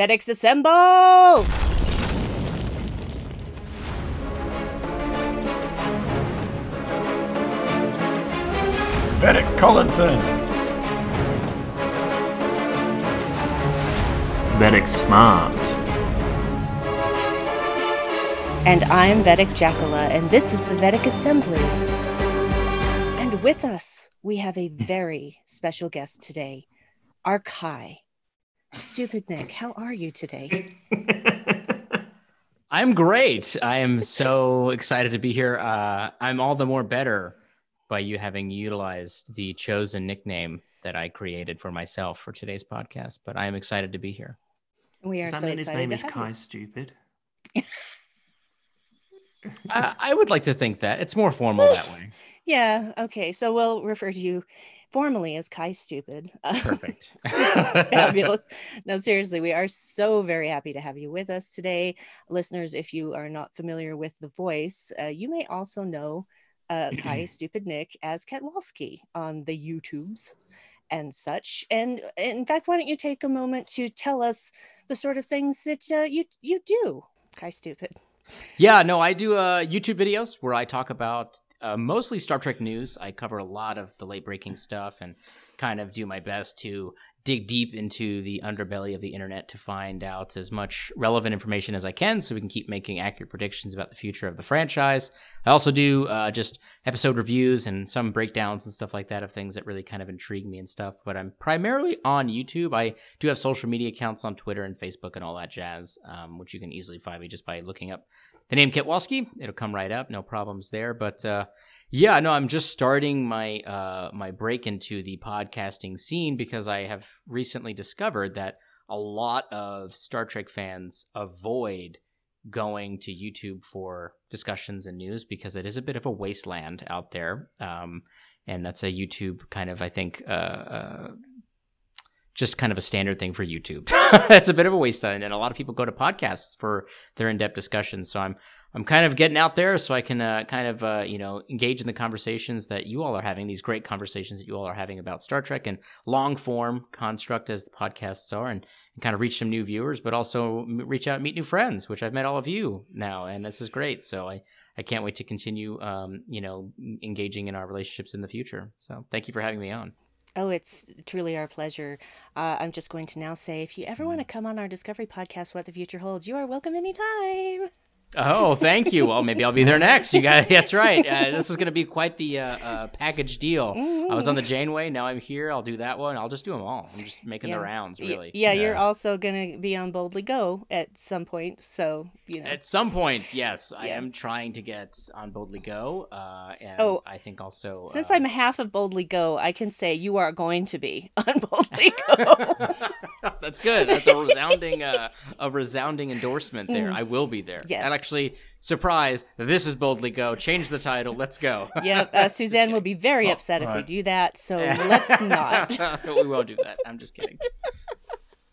Vedeks assemble! Vedek Collinson. Vedek Smart. And I'm Vedek Jackala, and this is the Vedek Assembly. And with us, we have a very special guest today, Arkai. Stupid Nick, how are you today? I'm great. I am so excited to be here. Uh, I'm all the more better by you having utilized the chosen nickname that I created for myself for today's podcast. But I am excited to be here. We are Does that so mean his name is Kai you. Stupid? I, I would like to think that it's more formal that way. Yeah, okay. So we'll refer to you formally as Kai Stupid. Perfect. Fabulous. No, seriously, we are so very happy to have you with us today. Listeners, if you are not familiar with the voice, uh, you may also know uh, Kai Stupid Nick as Ketwolski on the YouTubes and such. And in fact, why don't you take a moment to tell us the sort of things that uh, you you do, Kai Stupid? Yeah, no, I do uh, YouTube videos where I talk about uh, mostly Star Trek news. I cover a lot of the late breaking stuff and kind of do my best to dig deep into the underbelly of the internet to find out as much relevant information as I can so we can keep making accurate predictions about the future of the franchise. I also do uh, just episode reviews and some breakdowns and stuff like that of things that really kind of intrigue me and stuff. But I'm primarily on YouTube. I do have social media accounts on Twitter and Facebook and all that jazz, um, which you can easily find me just by looking up the name Ketwolski. It'll come right up, no problems there. But uh, yeah, no, I'm just starting my uh, my break into the podcasting scene because I have recently discovered that a lot of Star Trek fans avoid going to YouTube for discussions and news because it is a bit of a wasteland out there. Um, and that's a YouTube kind of, I think, uh, uh, just kind of a standard thing for YouTube. it's a bit of a wasteland, and a lot of people go to podcasts for their in-depth discussions. So I'm I'm kind of getting out there so I can uh, kind of uh, you know engage in the conversations that you all are having, these great conversations that you all are having about Star Trek and long form construct as the podcasts are, and, and kind of reach some new viewers, but also reach out and meet new friends, which I've met all of you now, and this is great. So I I can't wait to continue um, you know engaging in our relationships in the future. So thank you for having me on. Oh, it's truly our pleasure. Uh, I'm just going to now say if you ever want to come on our Discovery podcast, What the Future Holds, you are welcome anytime. Oh, thank you. Well, maybe I'll be there next. You got that's right. Uh, this is going to be quite the uh, uh, package deal. I was on the Janeway. Now I'm here. I'll do that one. I'll just do them all. I'm just making the rounds, really. Yeah, you're also going to be on Boldly Go at some point. So, you know. At some point, yes, I am trying to get on Boldly Go, uh, and Oh, I think also Since uh, I'm half of Boldly Go, I can say you are going to be on Boldly Go. that's good. That's a resounding, uh, a resounding endorsement there. I will be there. Mm. Yes. And actually, surprise! This is Boldly Go. Change the title. Let's go. yep. Uh, Suzanne will be very Oh, upset if we do that. So let's not. we won't do that. I'm just kidding.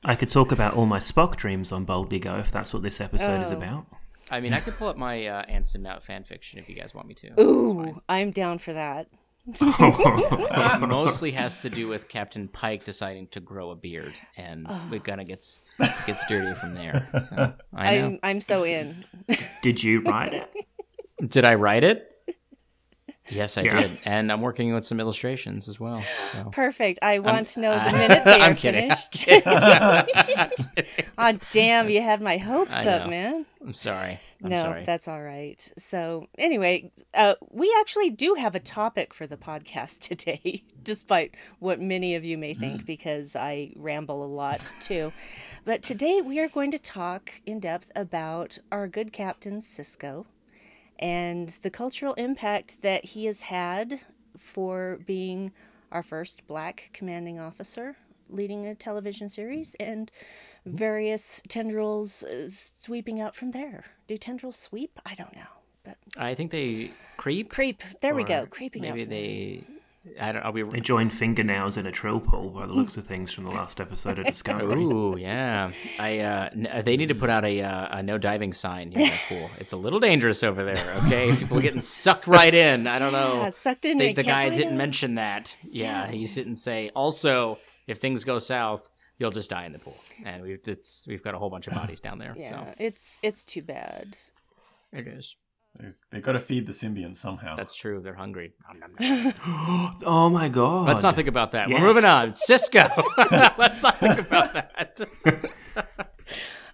I could talk about all my Spock dreams on Boldly Go if that's what this episode is Oh. about. I mean, I could pull up my uh, Anson Mount fan fiction if you guys want me to. Ooh, I'm down for that. It mostly has to do with Captain Pike deciding to grow a beard, and it kind of gets gets dirty from there. So I know. I'm I'm so in. Did you write it? Did I write it? Yes, I Yeah. did, and I'm working with some illustrations as well. So. Perfect. I want to know the minute they are I'm kidding. I'm finished. kidding. oh damn, you had my hopes up, man. I'm sorry. I'm no, sorry. that's all right. So, anyway, uh, we actually do have a topic for the podcast today, despite what many of you may think, because I ramble a lot too. But today we are going to talk in depth about our good captain, Sisko, and the cultural impact that he has had for being our first black commanding officer leading a television series and various tendrils uh, sweeping out from there. Do tendrils sweep? I don't know, but I think they creep. creep. There we go, creeping out. Maybe they. I don't. Are we? They joined fingernails in a trill pool by the looks of things from the last episode of Discovery. Ooh, yeah. I uh, n- they need to put out a, uh, a no diving sign in the pool. It's a little dangerous over there. Okay, people are getting sucked right in. I don't know. Yeah, sucked in. They- the guy didn't out. mention that. Yeah, he didn't say. Also, if things go south, you'll just die in the pool, and we've it's we've got a whole bunch of bodies down there. Yeah, So it's it's too bad. it is. They, they got to feed the symbionts somehow. That's true. They're hungry. Oh my god! Let's not think about that. Yes. We're moving on. Sisko. Let's not think about that.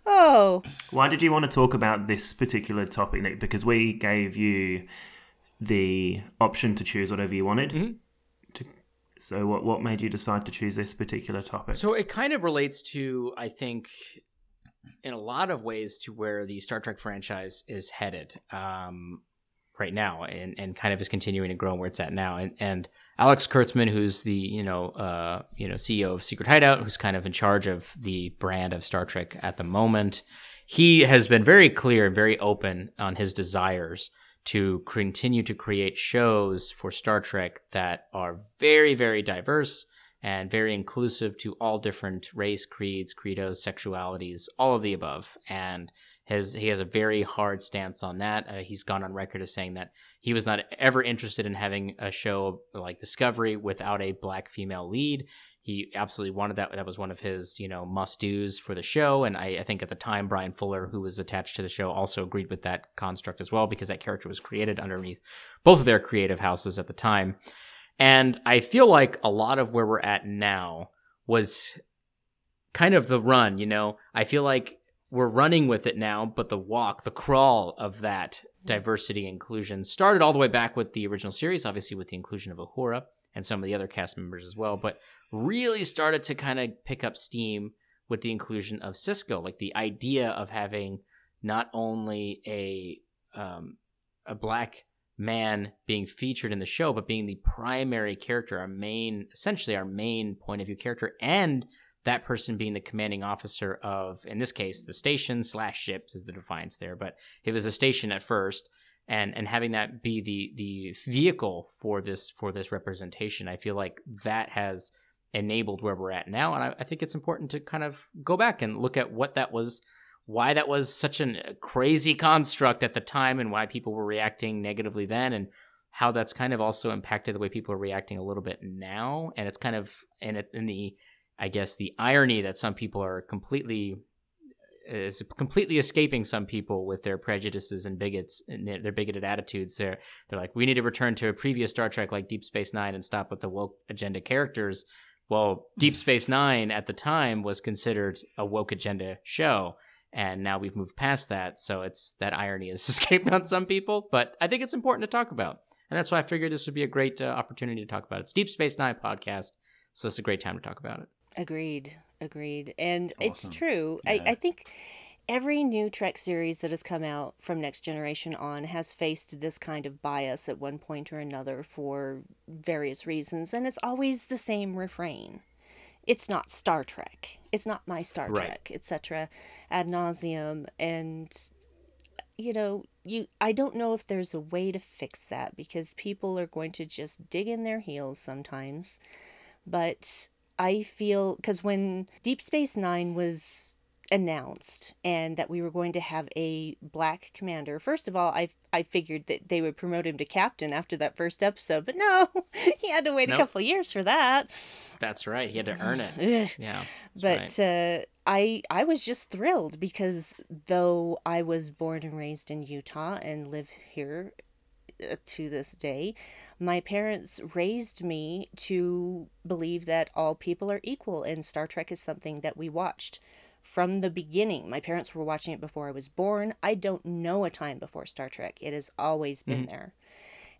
Oh, Why did you want to talk about this particular topic, Nick? Because we gave you the option to choose whatever you wanted. Mhm. To, so, what what made you decide to choose this particular topic? So it kind of relates to, I think, in a lot of ways, to where the Star Trek franchise is headed um, right now, and, and kind of is continuing to grow and where it's at now. And, and Alex Kurtzman, who's the you know uh, you know CEO of Secret Hideout, who's kind of in charge of the brand of Star Trek at the moment, he has been very clear and very open on his desires to continue to create shows for Star Trek that are very, very diverse and very inclusive to all different race, creeds, credos, sexualities, all of the above. And has he has a very hard stance on that. Uh, he's gone on record as saying that he was not ever interested in having a show like Discovery without a black female lead. He absolutely wanted that. That was one of his, you know, must dos for the show. And I, I think at the time, Bryan Fuller, who was attached to the show, also agreed with that construct as well, because that character was created underneath both of their creative houses at the time. And I feel like a lot of where we're at now was kind of the run, you know? I feel like we're running with it now, but the walk, the crawl of that diversity inclusion started all the way back with the original series, obviously with the inclusion of Uhura and some of the other cast members as well, but really started to kind of pick up steam with the inclusion of Sisko, like the idea of having not only a um, a black man being featured in the show, but being the primary character, our main, essentially our main point of view character, and that person being the commanding officer of, in this case, the station slash ships is the defiance there, but it was a station at first, and and having that be the the vehicle for this for this representation, I feel like that has enabled where we're at now, and I, I think it's important to kind of go back and look at what that was why that was such a uh, crazy construct at the time and why people were reacting negatively then and how that's kind of also impacted the way people are reacting a little bit now. And it's kind of in, in the i guess the irony that some people are completely is completely escaping some people with their prejudices and bigots and their, their bigoted attitudes. They're they're like we need to return to a previous star trek like deep space nine and stop with the woke agenda characters. Well deep space nine at the time was considered a woke agenda show and now we've moved past that so it's that irony has escaped on some people but i think it's important to talk about and that's why i figured this would be a great uh, opportunity to talk about it it's deep space nine podcast so it's a great time to talk about it agreed, agreed. And it's true. Yeah. I, I think every new Trek series that has come out from Next Generation on has faced this kind of bias at one point or another for various reasons, and it's always the same refrain. It's not Star Trek. It's not my Star Right. Trek, etc. Ad nauseum, and you know, you. I don't know if there's a way to fix that because people are going to just dig in their heels sometimes. But I feel because when Deep Space Nine was announced and that we were going to have a black commander, first of all, I I figured that they would promote him to captain after that first episode, but no, he had to wait Nope. a couple of years for that. that's right he had to earn it yeah but right. uh, I I was just thrilled because though I was born and raised in Utah and live here uh, to this day, my parents raised me to believe that all people are equal and Star Trek is something that we watched from the beginning. My parents were watching it before I was born. I don't know a time before Star Trek. It has always been mm-hmm. there.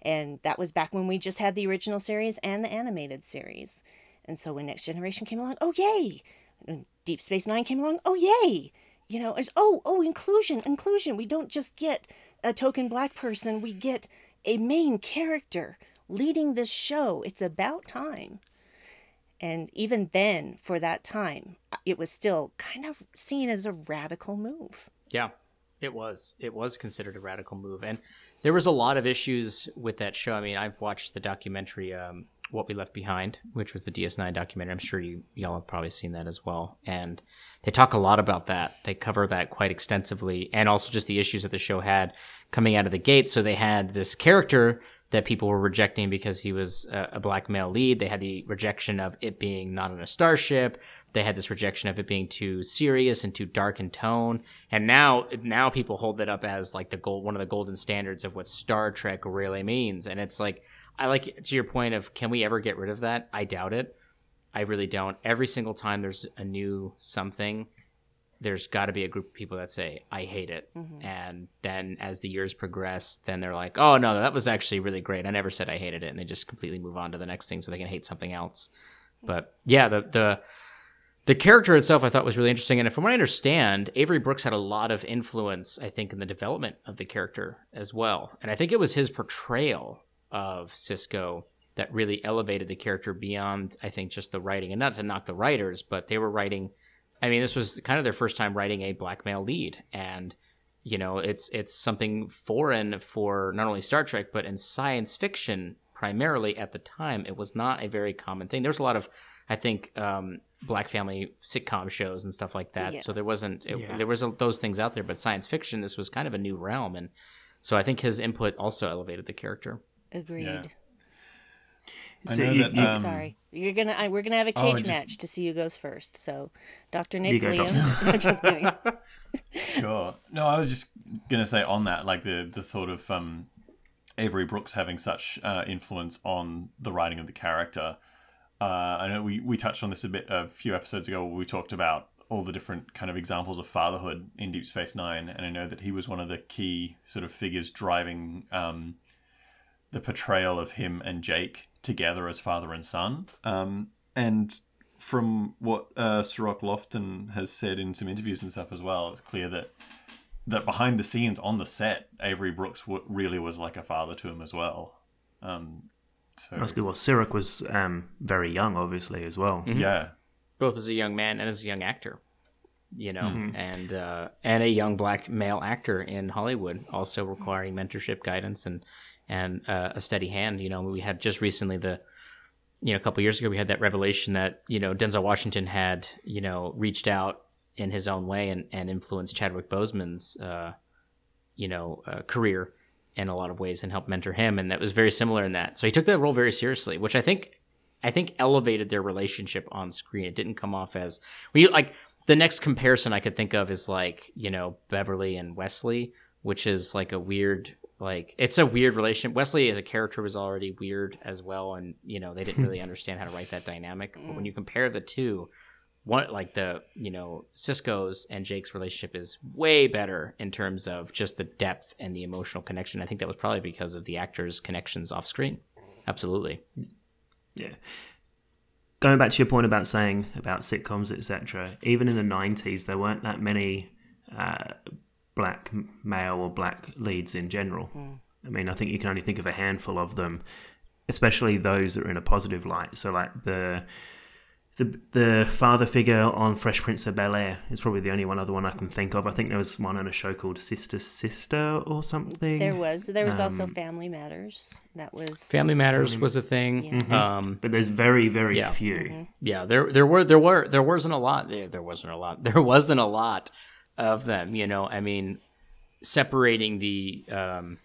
And that was back when we just had the original series and the animated series. And so when Next Generation came along, oh yay! And Deep Space Nine came along, oh yay! You know, it's oh oh inclusion, inclusion. We don't just get a token black person, we get a main character leading this show. It's about time. And even then, for that time, it was still kind of seen as a radical move. Yeah, it was. It was considered a radical move, and there was a lot of issues with that show. I mean, I've watched the documentary um, "What We Left Behind," which was the DS9 documentary. I'm sure you y'all have probably seen that as well, and they talk a lot about that. They cover that quite extensively, and also just the issues that the show had coming out of the gate. So they had this character that people were rejecting because he was a, a, black male lead. They had the rejection of it being not on a starship. They had this rejection of it being too serious and too dark in tone. And now, now people hold that up as like the gold, one of the golden standards of what Star Trek really means. And it's like, I like to your point of, can we ever get rid of that? I doubt it. I really don't. Every single time there's a new something, there's got to be a group of people that say I hate it, mm-hmm. and then as the years progress, then they're like, oh no, that was actually really great. I never said I hated it, and they just completely move on to the next thing so they can hate something else. But yeah, the the the character itself I thought was really interesting, and from what I understand, Avery Brooks had a lot of influence, I think, in the development of the character as well, and I think it was his portrayal of sisko that really elevated the character beyond, I think, just the writing, and not to knock the writers, but they were writing I mean, this was kind of their first time writing a black male lead, and you know, it's it's something foreign for not only Star Trek but in science fiction primarily at the time. It was not a very common thing. There was a lot of, I think, um, black family sitcom shows and stuff like that. Yeah. So there wasn't it, yeah. there was a, those things out there, but science fiction this was kind of a new realm, and so I think his input also elevated the character. Agreed. Yeah. I know that. Um, sorry, you're gonna. I, we're gonna have a oh, cage oh, just, match to see who goes first. So, Doctor Nick Liam. just kidding. sure. No, I was just gonna say on that, like the the thought of um, Avery Brooks having such uh, influence on the writing of the character. Uh, I know we we touched on this a bit a few episodes ago. Where we talked about all the different kind of examples of fatherhood in Deep Space Nine, and I know that he was one of the key sort of figures driving um, the portrayal of him and Jake together as father and son. Um, and from what uh, Cirroc Lofton has said in some interviews and stuff as well, it's clear that that behind the scenes on the set, Avery Brooks w- really was like a father to him as well. Um, so That's good. Well, Cirroc was um, very young, obviously, as well. Mm-hmm. Yeah, both as a young man and as a young actor, you know, mm-hmm. and uh, and a young black male actor in Hollywood, also requiring mentorship, guidance, and and uh, a steady hand. You know, we had just recently the, you know, a couple years ago we had that revelation that you know Denzel Washington had you know reached out in his own way and, and influenced Chadwick Boseman's uh, you know uh, career in a lot of ways and helped mentor him, and that was very similar in that. So he took that role very seriously, which I think I think elevated their relationship on screen. It didn't come off as we like the next comparison I could think of is like you know Beverly and Wesley, which is like a weird like it's a weird relationship. Wesley as a character was already weird as well, and you know they didn't really understand how to write that dynamic. But when you compare the two, one like the you know Sisko's and Jake's relationship is way better in terms of just the depth and the emotional connection. I think that was probably because of the actors' connections off screen. Absolutely. Yeah. Going back to your point about saying about sitcoms, etc. Even in the '90s, there weren't that many uh, black male or black leads in general. Mm. I mean, I think you can only think of a handful of them, especially those that are in a positive light. So, like the the the father figure on Fresh Prince of Bel Air is probably the only one other one I can think of. I think there was one on a show called Sister Sister or something. There was. There was um, also Family Matters. That was Family Matters was a thing. Yeah. Mm-hmm. Um, but there's very very yeah. few. Mm-hmm. Yeah, there there were there were there wasn't a lot. There, there wasn't a lot. There wasn't a lot of them. You know, I mean, separating the um,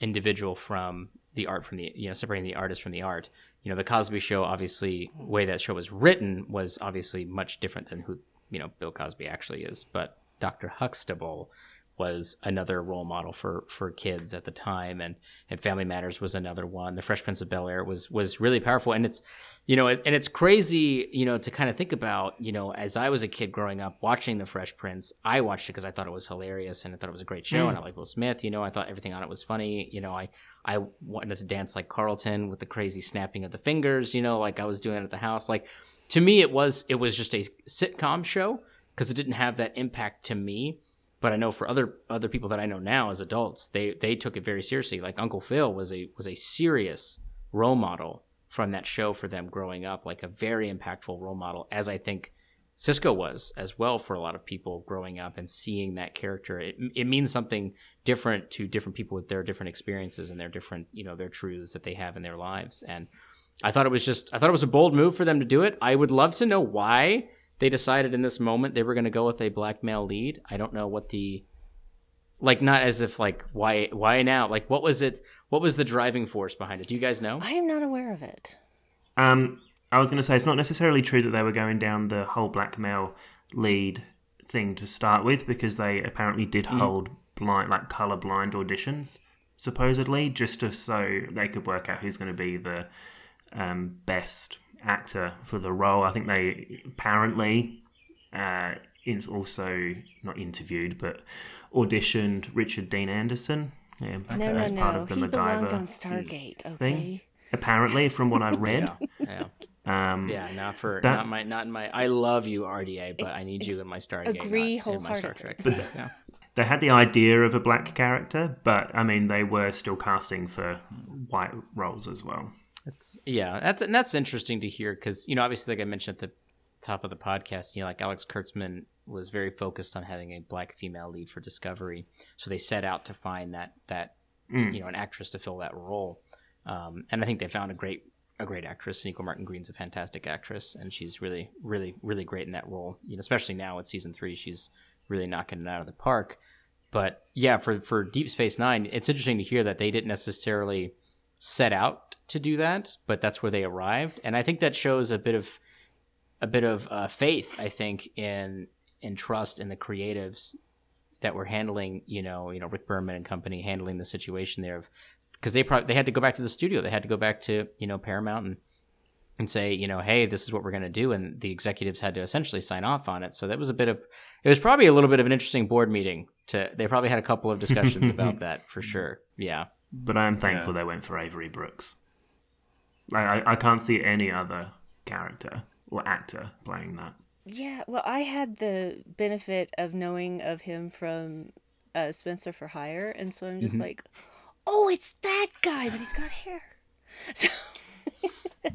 individual from the art from the you know separating the artist from the art. You know, the Cosby Show, obviously, way that show was written was obviously much different than who you know Bill Cosby actually is. But Dr. Huxtable was another role model for for kids at the time, and and Family Matters was another one. The Fresh Prince of Bel Air was was really powerful, and it's you know, and it's crazy, you know, to kind of think about, you know, as I was a kid growing up watching The Fresh Prince, I watched it because I thought it was hilarious and I thought it was a great show, mm. and I like Will Smith. You know, I thought everything on it was funny. You know, I I wanted to dance like Carlton with the crazy snapping of the fingers. You know, like I was doing it at the house. Like to me, it was it was just a sitcom show because it didn't have that impact to me but I know for other other people that I know now as adults, they they took it very seriously. Like Uncle Phil was a was a serious role model from that show for them growing up, like a very impactful role model, as I think Sisko was as well for a lot of people growing up and seeing that character. It, it means something different to different people with their different experiences and their different, you know, their truths that they have in their lives. And I thought it was just, I thought it was a bold move for them to do it. I would love to know why they decided in this moment they were going to go with a black male lead. I don't know what the like not as if like why why now like what was it what was the driving force behind it do you guys know I am not aware of it. Um, I was going to say it's not necessarily true that they were going down the whole black male lead thing to start with because they apparently did hold blind like color blind auditions supposedly just to so they could work out who's going to be the um, best actor for the role. I think they apparently uh, in- also not interviewed but auditioned Richard Dean Anderson. Yeah, No, no, as part no. of the He belonged on Stargate. Okay. thing. Apparently, from what I read. yeah yeah Um, yeah not for not my not in my i love you rda but i need you in my stargate Agree not in my star trek wholeheartedly. yeah they had the idea of a black character, but I mean, they were still casting for white roles as well. That's yeah, that's and that's interesting to hear because you know obviously like I mentioned at the top of the podcast, you know like Alex Kurtzman was very focused on having a black female lead for Discovery, so they set out to find that that you know an actress to fill that role, um, and I think they found a great a great actress. Sonequa Martin Green's a fantastic actress, and she's really really really great in that role. You know, especially now with season three, she's really knocking it out of the park. But yeah, for for Deep Space Nine, it's interesting to hear that they didn't necessarily set out to do that, but that's where they arrived, and I think that shows a bit of a bit of uh, faith. I think in in trust in the creatives that were handling, you know, you know Rick Berman and company handling the situation there of because they probably they had to go back to the studio, they had to go back to you know Paramount and and say, you know, hey, this is what we're going to do, and the executives had to essentially sign off on it. So that was a bit of, it was probably a little bit of an interesting board meeting. To they probably had a couple of discussions about that for sure. Yeah, But I am thankful they went for Avery Brooks. I, I, I can't see any other character or actor playing that. Yeah, well, I had the benefit of knowing of him from uh, Spencer for Hire, and so I'm just like, oh, it's that guy, but he's got hair. So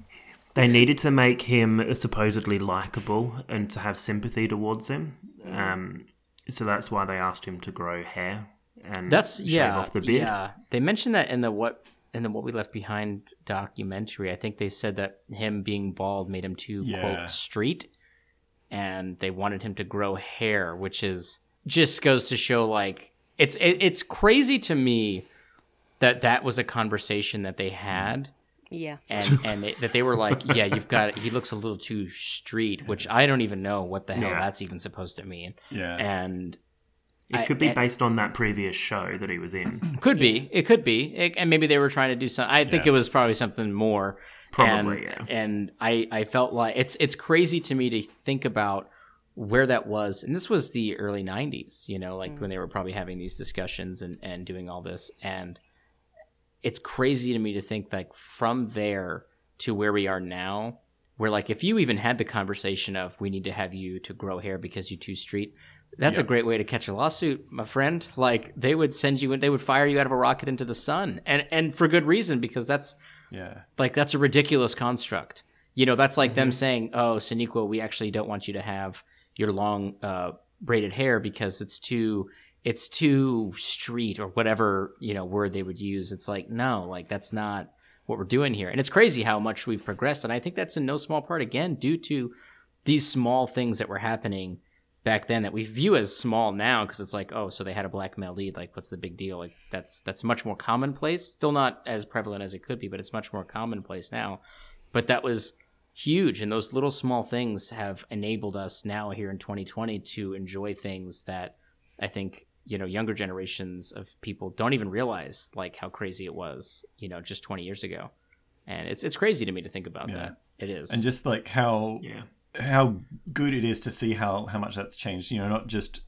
They needed to make him supposedly likable and to have sympathy towards him. Um, so that's why they asked him to grow hair and that's shave yeah, off the beard. yeah. They mentioned that in the what in the what we left behind documentary. I think they said that him being bald made him too Yeah. quote street, and they wanted him to grow hair, which is just goes to show like it's it, it's crazy to me that that was a conversation that they had yeah, and and they, that they were like, yeah, you've got he looks a little too street, which I don't even know what the hell Yeah. that's even supposed to mean. Yeah. And It I- could be and- based on that previous show that he was in. could be, it could be, It- and maybe they were trying to do something. I think Yeah. it was probably something more. Probably, and, yeah. And I I felt like it's it's crazy to me to think about where that was, and this was the early '90s. You know, like mm. when they were probably having these discussions and and doing all this, and it's crazy to me to think like from there to where we are now where like if you even had the conversation of we need to have you to grow hair because you too street that's a great way to catch a lawsuit my friend like they would send you they would fire you out of a rocket into the sun and and for good reason because that's Yeah. like that's a ridiculous construct. You know, that's like them saying, "Oh, Sonequa, we actually don't want you to have your long uh, braided hair because it's too it's too street or whatever you know word they would use." It's like, no, like that's not what we're doing here. And it's crazy how much we've progressed, and I think that's in no small part again due to these small things that were happening back then that we view as small now because it's like oh so they had a black male lead like what's the big deal? Like that's that's much more commonplace. Still not as prevalent as it could be but it's much more commonplace now. But that was huge and those little small things have enabled us now here in 2020 to enjoy things that i think you know younger generations of people don't even realize like how crazy it was you know just 20 years ago. And it's it's crazy to me to think about Yeah. that. It is. And just like how Yeah. How good it is to see how how much that's changed you know not just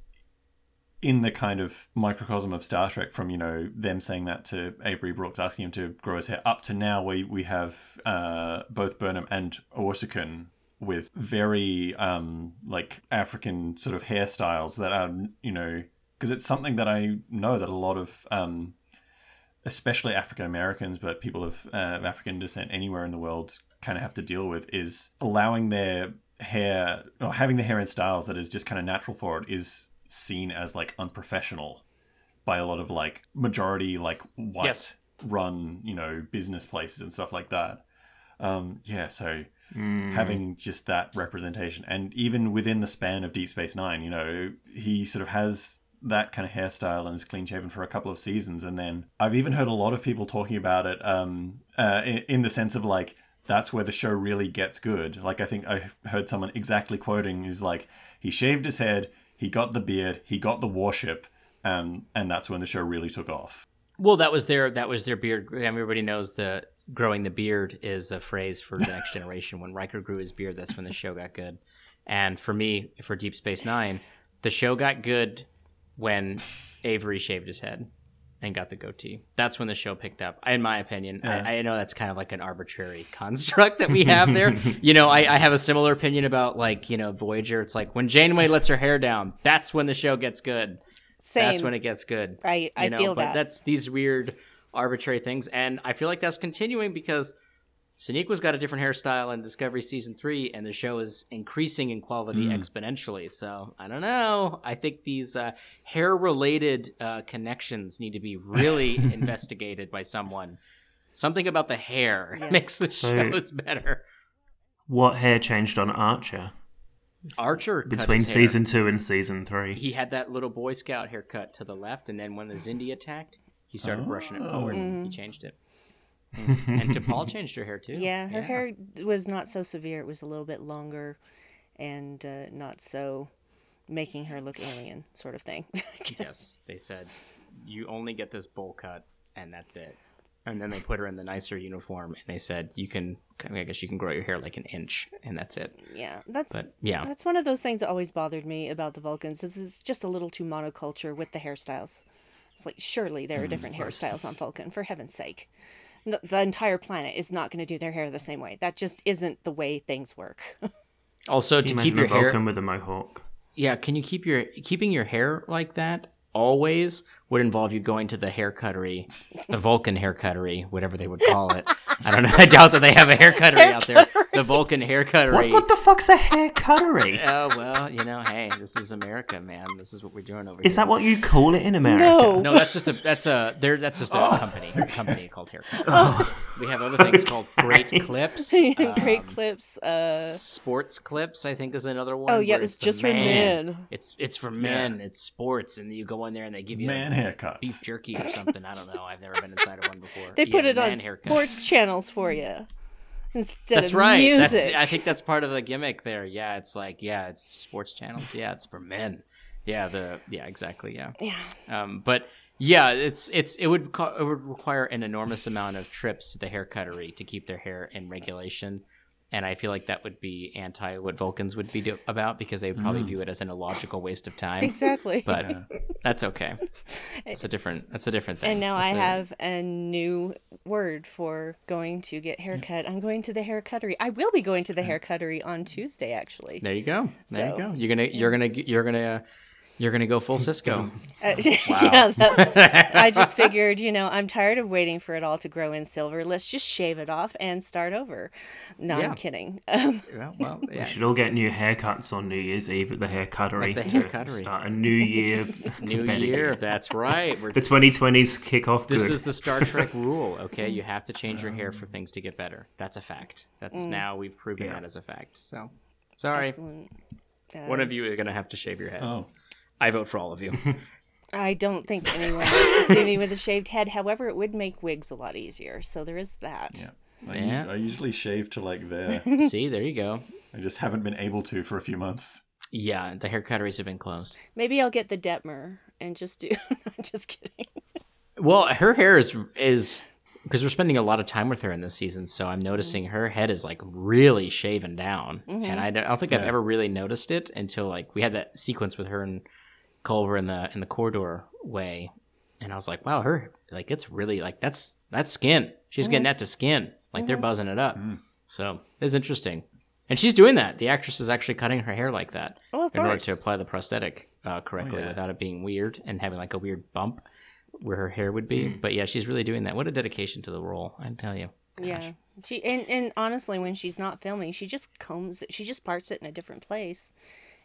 in the kind of microcosm of Star Trek from you know them saying that to Avery Brooks asking him to grow his hair up to now we we have uh, both Burnham and Owosekun with very um like African sort of hairstyles that are you know because it's something that I know that a lot of um especially African Americans, but people of uh, African descent anywhere in the world kind of have to deal with is allowing their hair or having the hair in styles that is just kind of natural for it is seen as like unprofessional by a lot of like majority like white Yes. run you know business places and stuff like that um yeah so having just that representation and even within the span of deep space nine you know he sort of has that kind of hairstyle and is clean shaven for a couple of seasons and then i've even heard a lot of people talking about it um uh, in, in the sense of like that's where the show really gets good like i think i heard someone exactly quoting is like he shaved his head he got the beard he got the warship um, and that's when the show really took off Well, that was their that was their beard. Everybody knows the growing the beard is a phrase for the next generation. When Riker grew his beard, that's when the show got good. And for me, for Deep Space Nine, the show got good when Avery shaved his head and got the goatee. That's when the show picked up, in my opinion. I, I know that's kind of like an arbitrary construct that we have there. you know, I, I have a similar opinion about like you know Voyager. It's like when Janeway lets her hair down, that's when the show gets good. Same. That's when it gets good. I- I you know? feel but that. That's these weird arbitrary things, and I feel like that's continuing because Sonequa's got a different hairstyle in Discovery season three, and the show is increasing in quality Hmm. exponentially. So I don't know. I think these uh, hair-related uh, connections need to be really investigated by someone. Something about the hair Yeah. makes the So- shows better. What hair changed on Archer Archer cut between his hair. season two and season three? he had that little Boy Scout haircut to the left, and then when the Xindi attacked, he started brushing it forward. And he changed it. And T'Pol changed her hair too. Yeah, her hair was not so severe. It was a little bit longer and uh, not so making her look alien, sort of thing. Yes, they said you only get this bowl cut, and that's it. And then they put her in the nicer uniform, and they said you can. I guess you can grow your hair like an inch, and that's it. yeah, that's But yeah, that's one of those things that always bothered me about the Vulcans. Is it's just a little too monoculture with the hairstyles. It's like surely there are different hairstyles on Vulcan, for heaven's sake. The, the entire planet is not going to do their hair the same way. That just isn't the way things work. also Can to keep your hair. With a mohawk? Yeah, can you keep your keeping your hair like that always would involve you going to the haircuttery, the Vulcan haircuttery, whatever they would call it. I don't know. I doubt that they have a haircuttery out there. The Vulcan haircuttery. What, what the fuck's a hair cuttery? Oh well, you know, hey, this is America, man. This is what we're doing over Is here. that what you call it in America? no. No, that's just a that's a there. That's just a company a company called Haircut. We have other things called Great Clips, Great um, clips. Uh, Sports Clips. I think is another one. Oh, yeah, where it's just for men. It's it's for men. It's sports, and you go in there and they give you man haircuts beef jerky or something. I don't know. I've never been inside of one before. they put Yeah, it on man haircut. sports channels for you instead That's of right. music. That's, I think that's part of the gimmick there. Yeah, it's like yeah, it's sports channels. Yeah, it's for men. Yeah, the yeah exactly. Yeah. yeah. Um, but yeah, it's it's it would co- it would require an enormous amount of trips to the haircuttery to keep their hair in regulation, and I feel like that would be anti what Vulcans would be do- about because they would probably view it as an illogical waste of time. Exactly. But that's okay. It's a different. That's a different thing. And now I That's a- have a new word for going to get haircut. I'm going to the haircuttery. I will be going to the haircuttery on Tuesday, actually. There you go. There So- you go. You're gonna you're gonna you're gonna uh, you're gonna go full Sisko. Uh, yeah, that's, I just figured, you know, I'm tired of waiting for it all to grow in silver. Let's just shave it off and start over. No, Yeah. I'm kidding. Um, well, well, yeah. We should all get new haircuts on New Year's Eve at the hair cuttery. At the to haircuttery. Start a new year. New year. year. That's right. We're The 2020s kick off This good. is the Star Trek rule, okay? You have to change your hair for things to get better. That's a fact. That's now we've proven Yeah. that as a fact. So, sorry, excellent. one of you are gonna have to shave your head. oh I vote for all of you. I don't think anyone wants to see me with a shaved head. However, it would make wigs a lot easier. So there is that. yeah I, Yeah. I usually shave to like there See, there you go. I just haven't been able to for a few months Yeah, the hair cutteries have been closed. Maybe I'll get the Detmer and just do. I'm just kidding. Well, her hair is is because we're spending a lot of time with her in this season, so I'm noticing her head is like really shaven down, and mm-hmm. I don't, I don't think I've ever really noticed it until like we had that sequence with her and Culber in the in the corridor way, and I was like, wow, her like it's really like that's that's skin. She's getting mm-hmm. that to skin, like they're mm-hmm. buzzing it up. Mm. So it's interesting, and she's doing that. The actress is actually cutting her hair like that Oh, of in order to apply the prosthetic uh, correctly oh, yeah. without it being weird and having like a weird bump. where her hair would be. Mm. But yeah, she's really doing that. What a dedication to the role, I tell you. Gosh. Yeah. She and, and honestly when she's not filming, she just combs it she just parts it in a different place.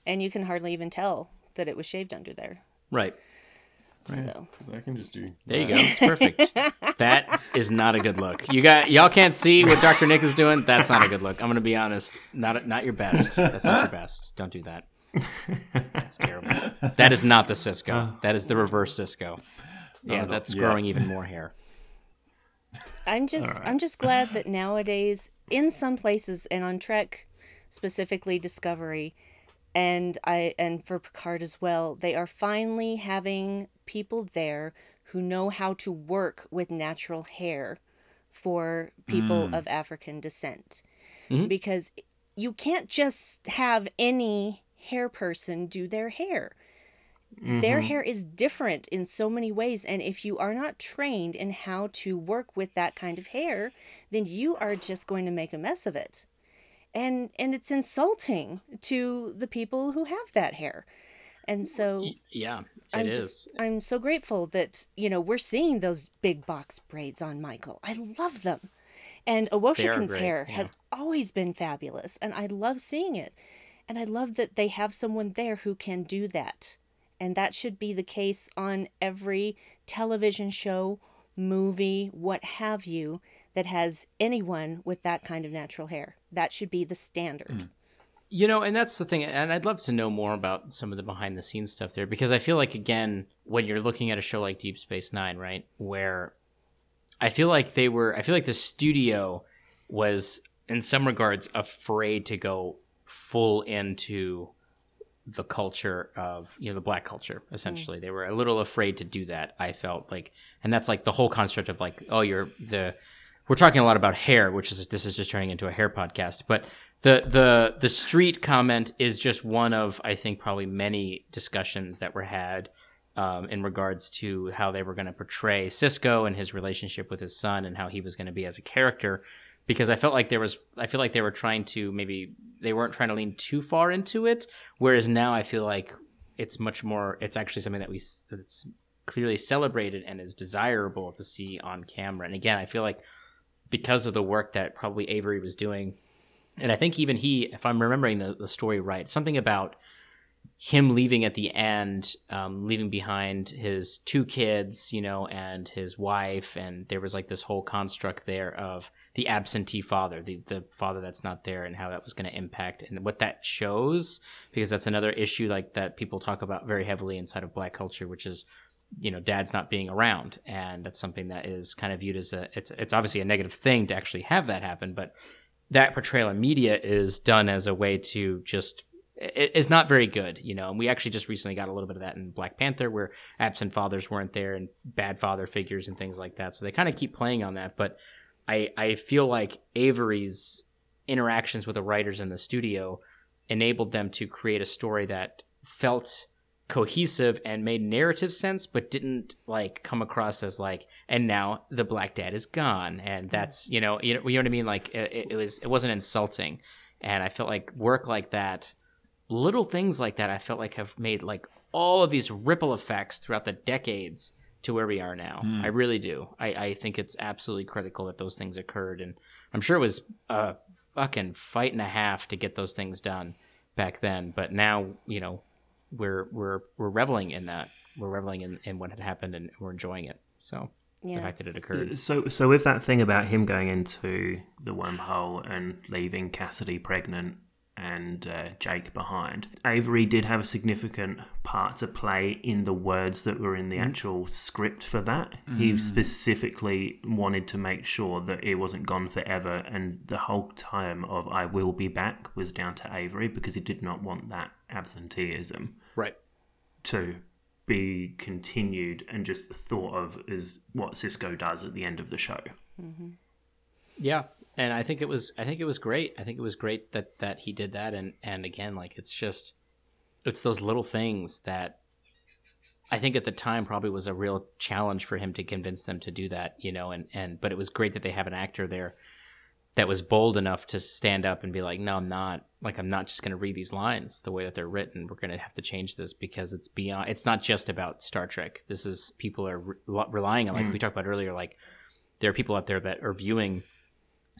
And you can hardly even tell that it was shaved under there. Right. Right. So I can just do. There you go. It's perfect. that is not a good look. You got y'all can't see what Dr. Nick is doing. That's not a good look. I'm gonna be honest. Not not your best. That's not your best. Don't do that. That's terrible. That is not the Sisko. That is the reverse Sisko. Yeah, no. that's Yeah. growing even more hair. I'm just I'm just glad that nowadays in some places and on Trek specifically Discovery and I and for Picard as well, they are finally having people there who know how to work with natural hair for people mm. of African descent. Mm-hmm. Because you can't just have any hair person do their hair. Their mm-hmm. hair is different in so many ways. And if you are not trained in how to work with that kind of hair, then you are just going to make a mess of it. And and it's insulting to the people who have that hair. And so Yeah, it I'm is. just I'm so grateful that, you know, we're seeing those big box braids on Michael. I love them. And Owosekun's hair yeah. has always been fabulous and I love seeing it. And I love that they have someone there who can do that. And that should be the case on every television show, movie, what have you, that has anyone with that kind of natural hair. That should be the standard. Hmm. You know, and that's the thing, and I'd love to know more about some of the behind the scenes stuff there because I feel like again, when you're looking at a show like Deep Space Nine, right, where I feel like they were, I feel like the studio was in some regards afraid to go full into the culture of you know the black culture essentially hmm. they were a little afraid to do that i felt like and that's like the whole construct of like oh you're the we're talking a lot about hair which is this is just turning into a hair podcast but the the the street comment is just one of i think probably many discussions that were had um, in regards to how they were going to portray sisko and his relationship with his son and how he was going to be as a character because I felt like there was I feel like they were trying to maybe they weren't trying to lean too far into it whereas now I feel like it's much more it's actually something that we that's clearly celebrated and is desirable to see on camera. And again I feel like because of the work that probably Avery was doing. And I think even he if I'm remembering the, the story right something about him leaving at the end, um, leaving behind his two kids, you know, and his wife, and there was like this whole construct there of the absentee father, the the father that's not there, and how that was going to impact, and what that shows, because that's another issue like that people talk about very heavily inside of Black culture, which is, you know, dad's not being around, and that's something that is kind of viewed as a it's it's obviously a negative thing to actually have that happen, but that portrayal in media is done as a way to just it- it's not very good, you know. And we actually just recently got a little bit of that in Black Panther, where absent fathers weren't there and bad father figures and things like that. So they kind of keep playing on that. But I I feel like Avery's interactions with the writers in the studio enabled them to create a story that felt cohesive and made narrative sense but didn't like come across as like and now the black dad is gone and mm-hmm. that's you know you know, you know what i mean like it, it was it wasn't insulting and i felt like work like that little things like that I felt like have made like all of these ripple effects throughout the decades to where we are now. Hmm. I really do. I, I think it's absolutely critical that those things occurred, and I'm sure it was a fucking fight and a half to get those things done back then. But now, you know, we're we're we're reveling in that. We're reveling in, in what had happened, and we're enjoying it. So the fact that it occurred. So, so with that thing about him going into the wormhole and leaving Cassidy pregnant and uh, Jake behind, Avery did have a significant part to play in the words that were in the actual script for that. He specifically wanted to make sure that it wasn't gone forever, and the whole time of "I will be back" was down to Avery because he did not want that absenteeism Right. to be continued and just thought of as what Sisko does at the end of the show. Mm-hmm. Yeah, and I think it was I think it was great. I think it was great that that he did that and and again like it's just it's those little things that I think at the time probably was a real challenge for him to convince them to do that, you know, and and but it was great that they have an actor there that was bold enough to stand up and be like, no, I'm not. Like, I'm not just going to read these lines the way that they're written. We're going to have to change this because it's beyond. It's not just about Star Trek. This is people are re- relying on, like we mm. talked about earlier. Like, there are people out there that are viewing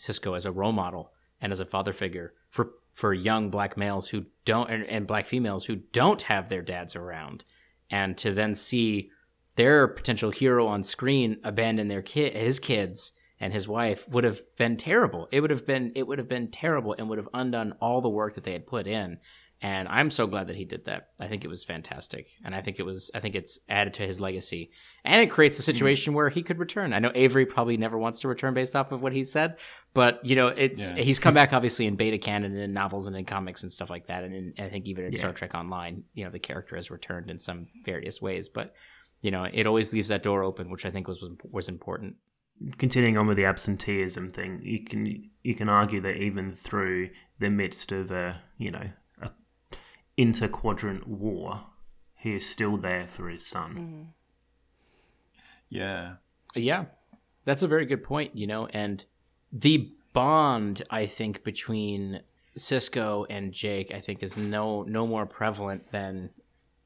Sisko as a role model and as a father figure for for young black males who don't and, and black females who don't have their dads around, and to then see their potential hero on screen abandon their kid his kids and his wife would have been terrible. It would have been it would have been terrible and would have undone all the work that they had put in. And I'm so glad that he did that. I think it was fantastic, and I think it was I think it's added to his legacy, and it creates a mm-hmm. situation where he could return. I know Avery probably never wants to return based off of what he said, but you know it's Yeah. he's come back obviously in beta canon and in novels and in comics and stuff like that, and in, I think even in Yeah. Star Trek Online, you know the character has returned in some various ways, but you know it always leaves that door open, which I think was was important. Continuing on with the absenteeism thing, you can you can argue that even through the midst of a you know a interquadrant war, he is still there for his son. Mm. Yeah. Yeah, that's a very good point, you know, and the bond I think between Sisko and Jake I think is no no more prevalent than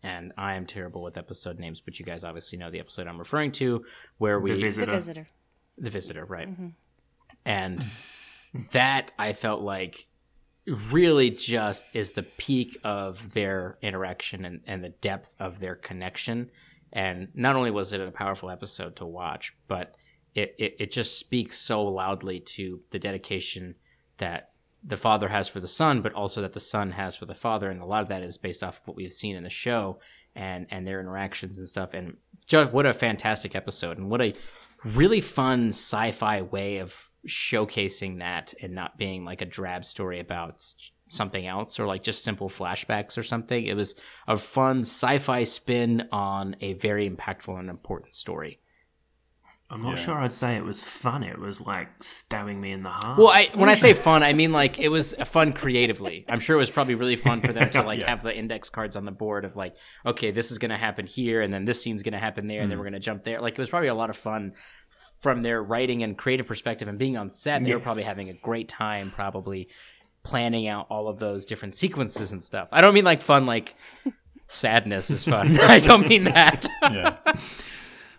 and I am terrible with episode names, but you guys obviously know the episode I'm referring to where we The The visitor. The visitor, right? Mm-hmm. And that I felt like really just is the peak of their interaction and, and the depth of their connection. And not only was it a powerful episode to watch, but it, it, it just speaks so loudly to the dedication that the father has for the son, but also that the son has for the father. And a lot of that is based off of what we've seen in the show and, and their interactions and stuff. And just what a fantastic episode and what a really fun sci-fi way of showcasing that and not being like a drab story about something else or like just simple flashbacks or something. It was a fun sci-fi spin on a very impactful and important story. I'm not Yeah. sure I'd say it was fun. It was like stabbing me in the heart. Well, I when I say fun, I mean like it was fun creatively. I'm sure it was probably really fun for them to like Yeah. have the index cards on the board of like, okay, this is gonna happen here, and then this scene's gonna happen there, and then mm. we're gonna jump there. Like it was probably a lot of fun from their writing and creative perspective, and being on set. They were probably having a great time, probably planning out all of those different sequences and stuff. I don't mean like fun, like sadness is fun. I don't mean that. Yeah.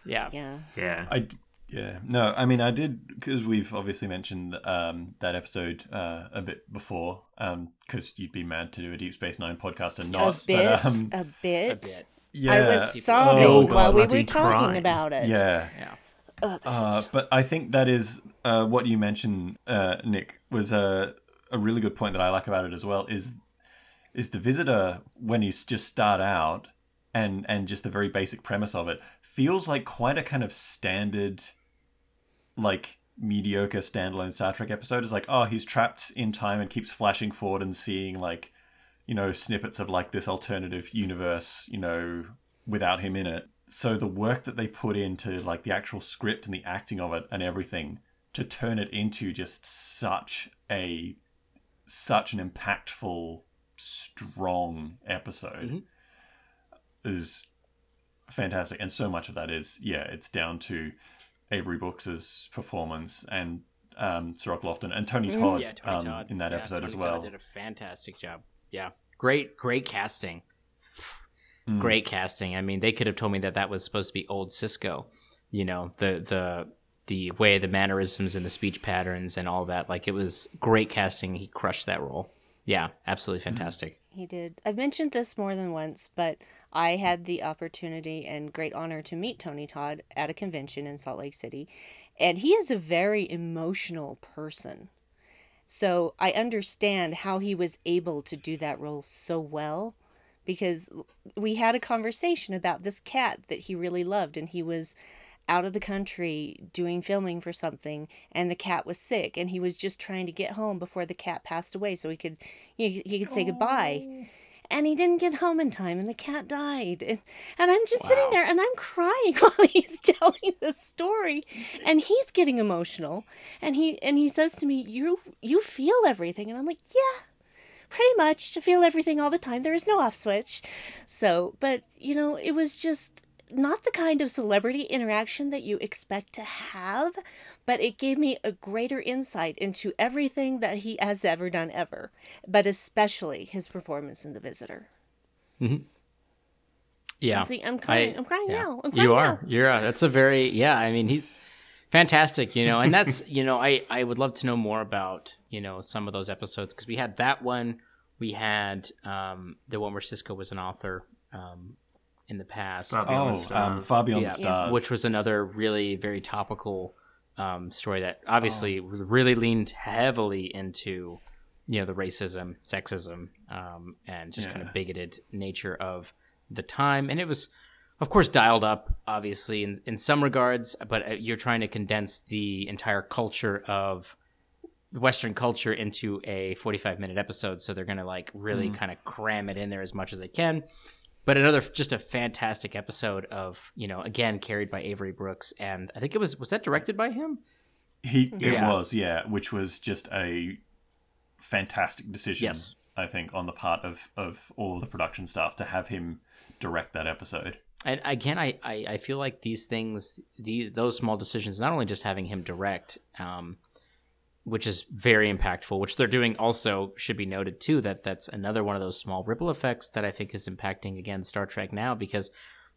Yeah. Yeah. yeah. I d- yeah no I mean I did because we've obviously mentioned um, that episode uh, a bit before because you'd be mad to do a Deep Space Nine podcast and not a bit. but um, a bit. A bit. yeah I was sobbing Oh, while we were talking crying. about it. yeah Yeah. Uh, but I think that is uh, what you mentioned, uh, Nick, was a a really good point that I like about it as well. Is is the visitor when you just start out and and just the very basic premise of it feels like quite a kind of standard, like mediocre standalone Star Trek episode. Is like, oh, he's trapped in time and keeps flashing forward and seeing like, you know, snippets of like this alternative universe, you know, without him in it. So the work that they put into like the actual script and the acting of it and everything to turn it into just such a such an impactful, strong episode Mhm. is fantastic. And so much of that is yeah, it's down to Avery Brooks's performance and um, Cirroc Lofton and Tony Todd, Yeah, Tony um, Todd in that Yeah, episode as well. Todd did a fantastic job. Yeah, great, great casting. Mm. Great casting. I mean, they could have told me that that was supposed to be old Sisko. You know, the the the way the mannerisms and the speech patterns and all that. Like it was great casting. He crushed that role. Yeah, absolutely fantastic. He did. I've mentioned this more than once, but I had the opportunity and great honor to meet Tony Todd at a convention in Salt Lake City. And he is a very emotional person. So I understand how he was able to do that role so well because we had a conversation about this cat that he really loved and he was out of the country doing filming for something and the cat was sick and he was just trying to get home before the cat passed away so he could he, he could say goodbye oh. And he didn't get home in time and the cat died and, and i'm just sitting there and i'm crying while he's telling the story and he's getting emotional and he and he says to me you you feel everything and i'm like yeah pretty much to feel everything all the time there is no off switch. So but you know it was just not the kind of celebrity interaction that you expect to have, but it gave me a greater insight into everything that he has ever done ever, but especially his performance in The Visitor. Yeah. See, I'm crying. I- I'm crying yeah. now. I'm crying you now. You're. Uh, that's a very. Yeah. I mean, he's fantastic. You know, and that's. you know, I I would love to know more about you know some of those episodes because we had that one. We had um the one where Sisko was an author um in the past. Far Beyond the Oh, um, Stars. Yeah. the Stars. which was another really very topical um, story that obviously Oh. really leaned heavily into you know the racism, sexism, um, and just kind of bigoted nature of the time, and it was. Of course, dialed up, obviously, in, in some regards, but uh, you're trying to condense the entire culture of Western culture into a 45 minute episode. So they're going to like really Mm-hmm. kind of cram it in there as much as they can but another just a fantastic episode of you know again carried by Avery Brooks and I think it was was that directed by him He it Yeah. was, yeah, which was just a fantastic decision. Yes. I think on the part of of all of the production staff to have him direct that episode. and again I, I I feel like these things these those small decisions not only just having him direct um which is very impactful which they're doing also should be noted too that that's another one of those small ripple effects that I think is impacting again Star Trek now because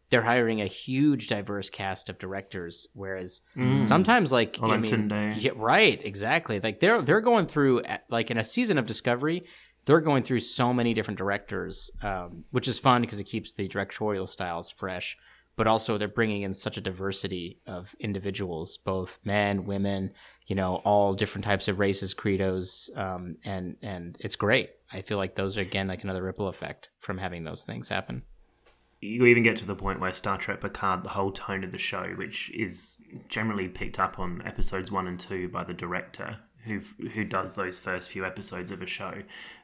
they're hiring a huge diverse cast of directors whereas sometimes like I Wellington mean, yeah, right exactly. Like they're they're going through like in a season of discovery they're going through so many different directors um, which is fun because it keeps the directorial styles fresh but also they're bringing in such a diversity of individuals both men women you know all different types of races credos um, and and it's great. I feel like those are again like another ripple effect from having those things happen. You even get to the point where Star Trek Picard, the whole tone of the show, which is generally picked up on episodes one and two by the director who who does those first few episodes of a show,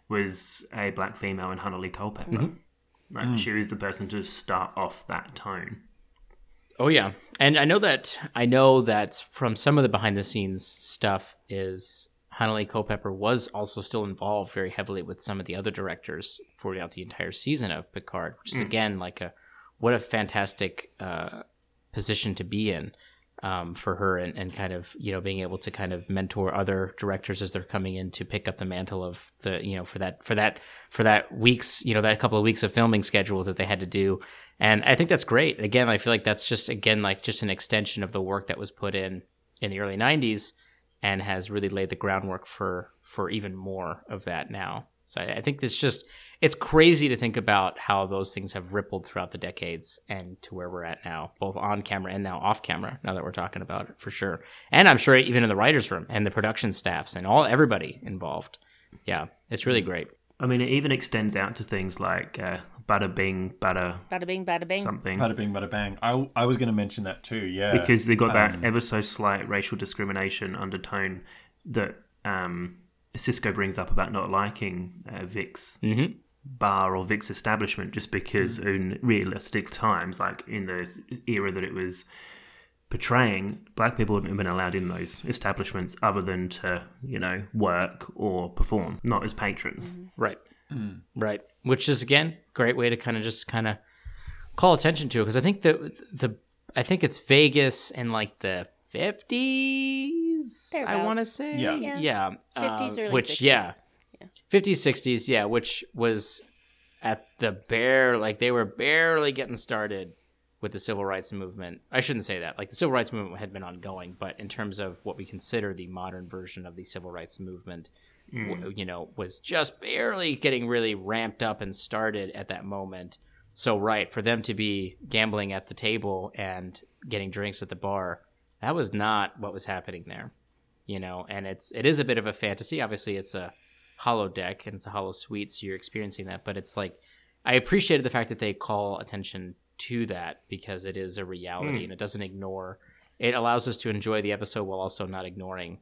was a black female in Hanelle Culpepper. Like she was the person to start off that tone. Oh yeah, and I know that I know that from some of the behind the scenes stuff is Hanelle Culpepper was also still involved very heavily with some of the other directors throughout the entire season of Picard, which is again like a what a fantastic uh, position to be in um, for her and, and kind of you know being able to kind of mentor other directors as they're coming in to pick up the mantle of the you know for that for that for that weeks you know that couple of weeks of filming schedule that they had to do. And I think that's great. Again I feel like that's just again like just an extension of the work that was put in in the early 90s and has really laid the groundwork for for even more of that now so I, I think it's just it's crazy to think about how those things have rippled throughout the decades and to where we're at now, both on camera and now off camera. Now that we're talking about it, for sure, and I'm sure even in the writers' room and the production staffs and all everybody involved. Yeah, it's really great. I mean, it even extends out to things like uh, bada bing, bada Bada bing, bada bing. something. Bada bing, bada bang. I, I was going to mention that too. Yeah, because they got that Um, ever so slight racial discrimination undertone that um, Sisko brings up about not liking uh, Vic's Mhm. bar or Vic's establishment just because in realistic times, like in the era that it was portraying, black people haven't been allowed in those establishments other than to, you know, work or perform, not as patrons. Right. Right. Which is again great way to kind of just kind of call attention to it because I think the the I think it's Vegas and like the fifties. I want to say. Yeah. Yeah. Yeah. 50s, uh, early which 60s. yeah. Yeah. 50s 60s yeah which was at the bare like they were barely getting started with the civil rights movement i shouldn't say that like the civil rights movement had been ongoing but in terms of what we consider the modern version of the civil rights movement w- you know was just barely getting really ramped up and started at that moment so right for them to be gambling at the table and getting drinks at the bar that was not what was happening there you know and it's it is a bit of a fantasy. Obviously it's a holodeck and it's a holosuite so you're experiencing that but it's like i appreciated the fact that they call attention to that because it is a reality hmm. and it doesn't ignore it allows us to enjoy the episode while also not ignoring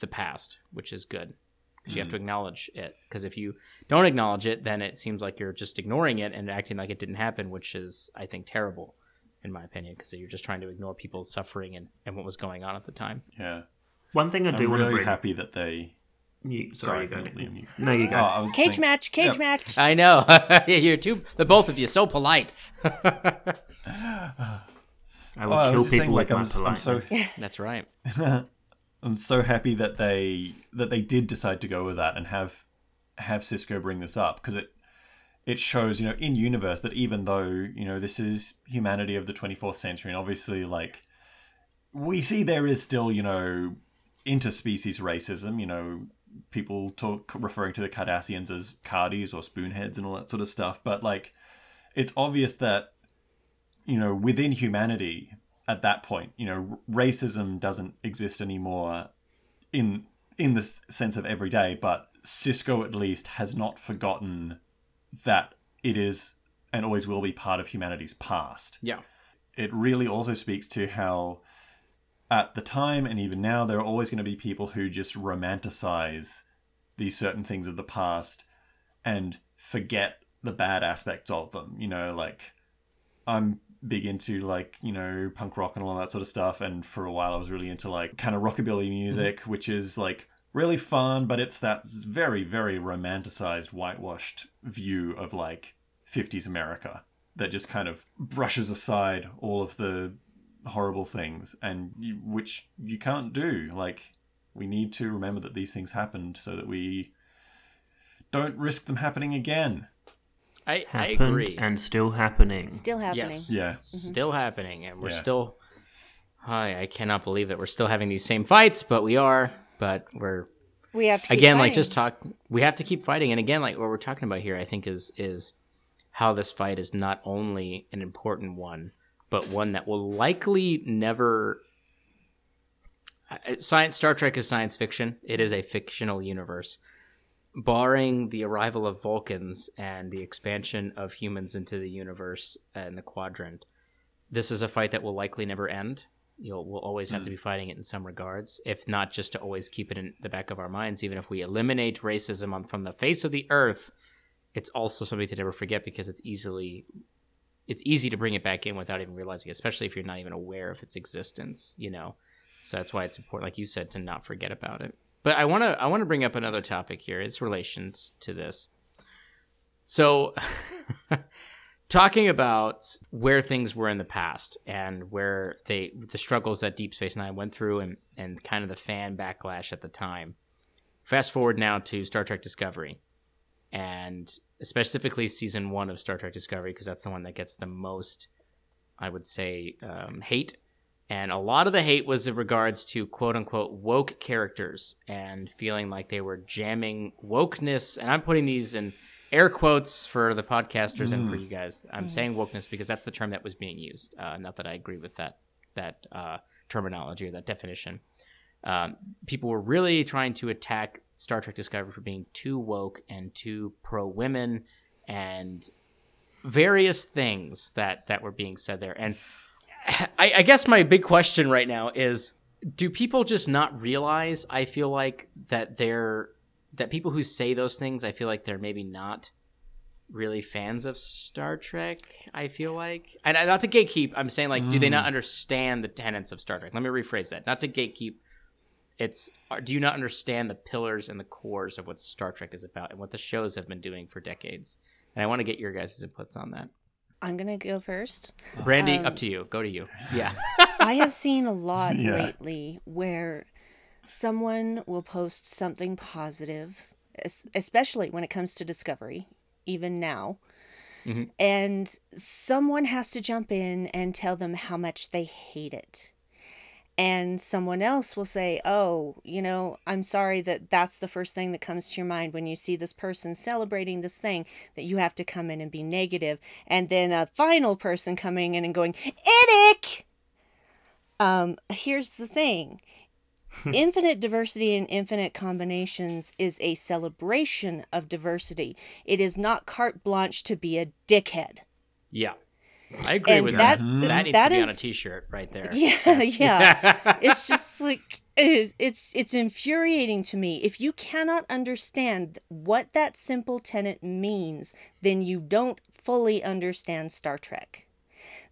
the past which is good because you have hmm. to acknowledge it. Because if you don't acknowledge it then it seems like you're just ignoring it and acting like it didn't happen which is i think terrible in my opinion because you're just trying to ignore people's suffering and, and what was going on at the time yeah. One thing I do I'm want to really bring happy that they You, sorry, Sorry, you go. Liam, you- No, you go. Oh, Cage saying- match, cage Yeah. match. I know. You're too. The both of you so polite. I Oh, will I was kill just people saying, like, I'm, s- I'm so. That's right. I'm so happy that they that they did decide to go with that and have have Sisko bring this up because it it shows you know in universe that even though you know this is humanity of the 24th century and obviously like we see there is still you know interspecies racism you know people talk referring to the Cardassians as Cardis or spoonheads and all that sort of stuff but like it's obvious that you know within humanity at that point you know racism doesn't exist anymore in in the sense of everyday but sisko at least has not forgotten that it is and always will be part of humanity's past Yeah. it really also speaks to how at the time and even now there are always going to be people who just romanticize these certain things of the past and forget the bad aspects of them you know like i'm big into like you know punk rock and all that sort of stuff and for a while i was really into like kind of rockabilly mm-hmm. music which is like really fun but it's that very very romanticized whitewashed view of like 50s america that just kind of brushes aside all of the horrible things and you, which you can't do like we need to remember that these things happened so that we don't risk them happening again I, I Happened agree. and still happening. Still happening. Yes. yeah mm-hmm. Still happening, and we're Yeah. still. I I cannot believe that we're still having these same fights, but we are. But we're We have to keep again like just talk. We have to keep fighting, and again, like what we're talking about here, I think is is how this fight is not only an important one, but one that will likely never. Uh, uh, science Star Trek is science fiction. It is a fictional universe. Barring the arrival of Vulcans and the expansion of humans into the universe and the quadrant, this is a fight that will likely never end. You'll we'll always have to hmm. be fighting it in some regards, if not just to always keep it in the back of our minds. Even if we eliminate racism on, from the face of the earth, it's also something to never forget because it's easily it's easy to bring it back in without even realizing, it, especially if you're not even aware of its existence. You know, so that's why it's important, like you said, to not forget about it. But I want to I want to bring up another topic here. It's relations to this. So, talking about where things were in the past and where they the struggles that Deep Space Nine went through and and kind of the fan backlash at the time. Fast forward now to Star Trek Discovery, and specifically season one of Star Trek Discovery because that's the one that gets the most, I would say, um, hate. And a lot of the hate was in regards to quote unquote woke characters and feeling like they were jamming wokeness. And I'm putting these in air quotes for the podcasters and for you guys. I'm saying wokeness because that's the term that was being used. Uh, not that I agree with that that uh, terminology or that definition. Um, people were really trying to attack Star Trek Discovery for being too woke and too pro women and various things that that were being said there. And I, I guess my big question right now is: Do people just not realize? I feel like that they're that people who say those things. I feel like they're maybe not really fans of Star Trek. I feel like, and I- not to gatekeep. I'm saying like, do they not understand the tenets of Star Trek? Let me rephrase that. Not to gatekeep. It's are- do you not understand the pillars and the cores of what Star Trek is about and what the shows have been doing for decades? And I want to get your guys' inputs on that. I'm gonna go first. Brandi, Um, up to you. Go to you. Yeah. I have seen a lot Yeah. lately where someone will post something positive, especially when it comes to discovery, even now. Mhm. And someone has to jump in and tell them how much they hate it. And someone else will say, Oh, you know, I'm sorry that that's the first thing that comes to your mind when you see this person celebrating this thing, that you have to come in and be negative. And then a final person coming in and going, Idic! Um, here's the thing infinite diversity and infinite combinations is a celebration of diversity. It is not carte blanche to be a dickhead. Yeah. I agree And with that- that. That needs that to be on a is- t-shirt right there. Yeah, That's- yeah. it's just like it's, it's it's infuriating to me. If you cannot understand what that simple tenet means, then you don't fully understand Star Trek.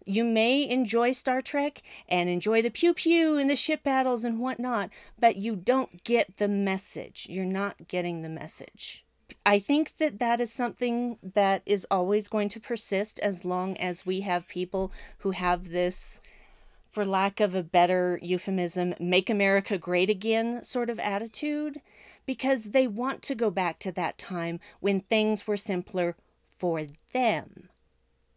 You may enjoy Star Trek and enjoy the pew pew and the ship battles and whatnot, but you don't get the message. You're not getting the message. I think that that is something that is always going to persist as long as we have people who have this, for lack of a better euphemism, make America great again sort of attitude, because they want to go back to that time when things were simpler for them.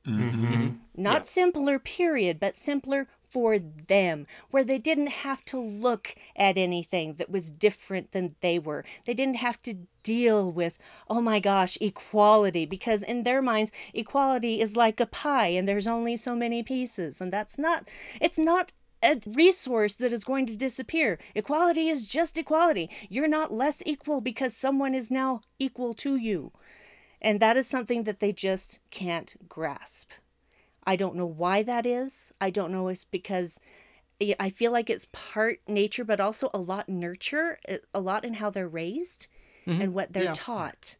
Mm-hmm. Not Yeah. simpler, period, but simpler for them, where they didn't have to look at anything that was different than they were. They didn't have to deal with, oh my gosh, equality, because in their minds, equality is like a pie and there's only so many pieces. And that's not, it's not a resource that is going to disappear. Equality is just equality. You're not less equal because someone is now equal to you. And that is something that they just can't grasp. I don't know why that is. I don't know if it's because I- I feel like it's part nature, but also a lot nurture, a- a lot in how they're raised mm-hmm. and what they're Yeah. taught.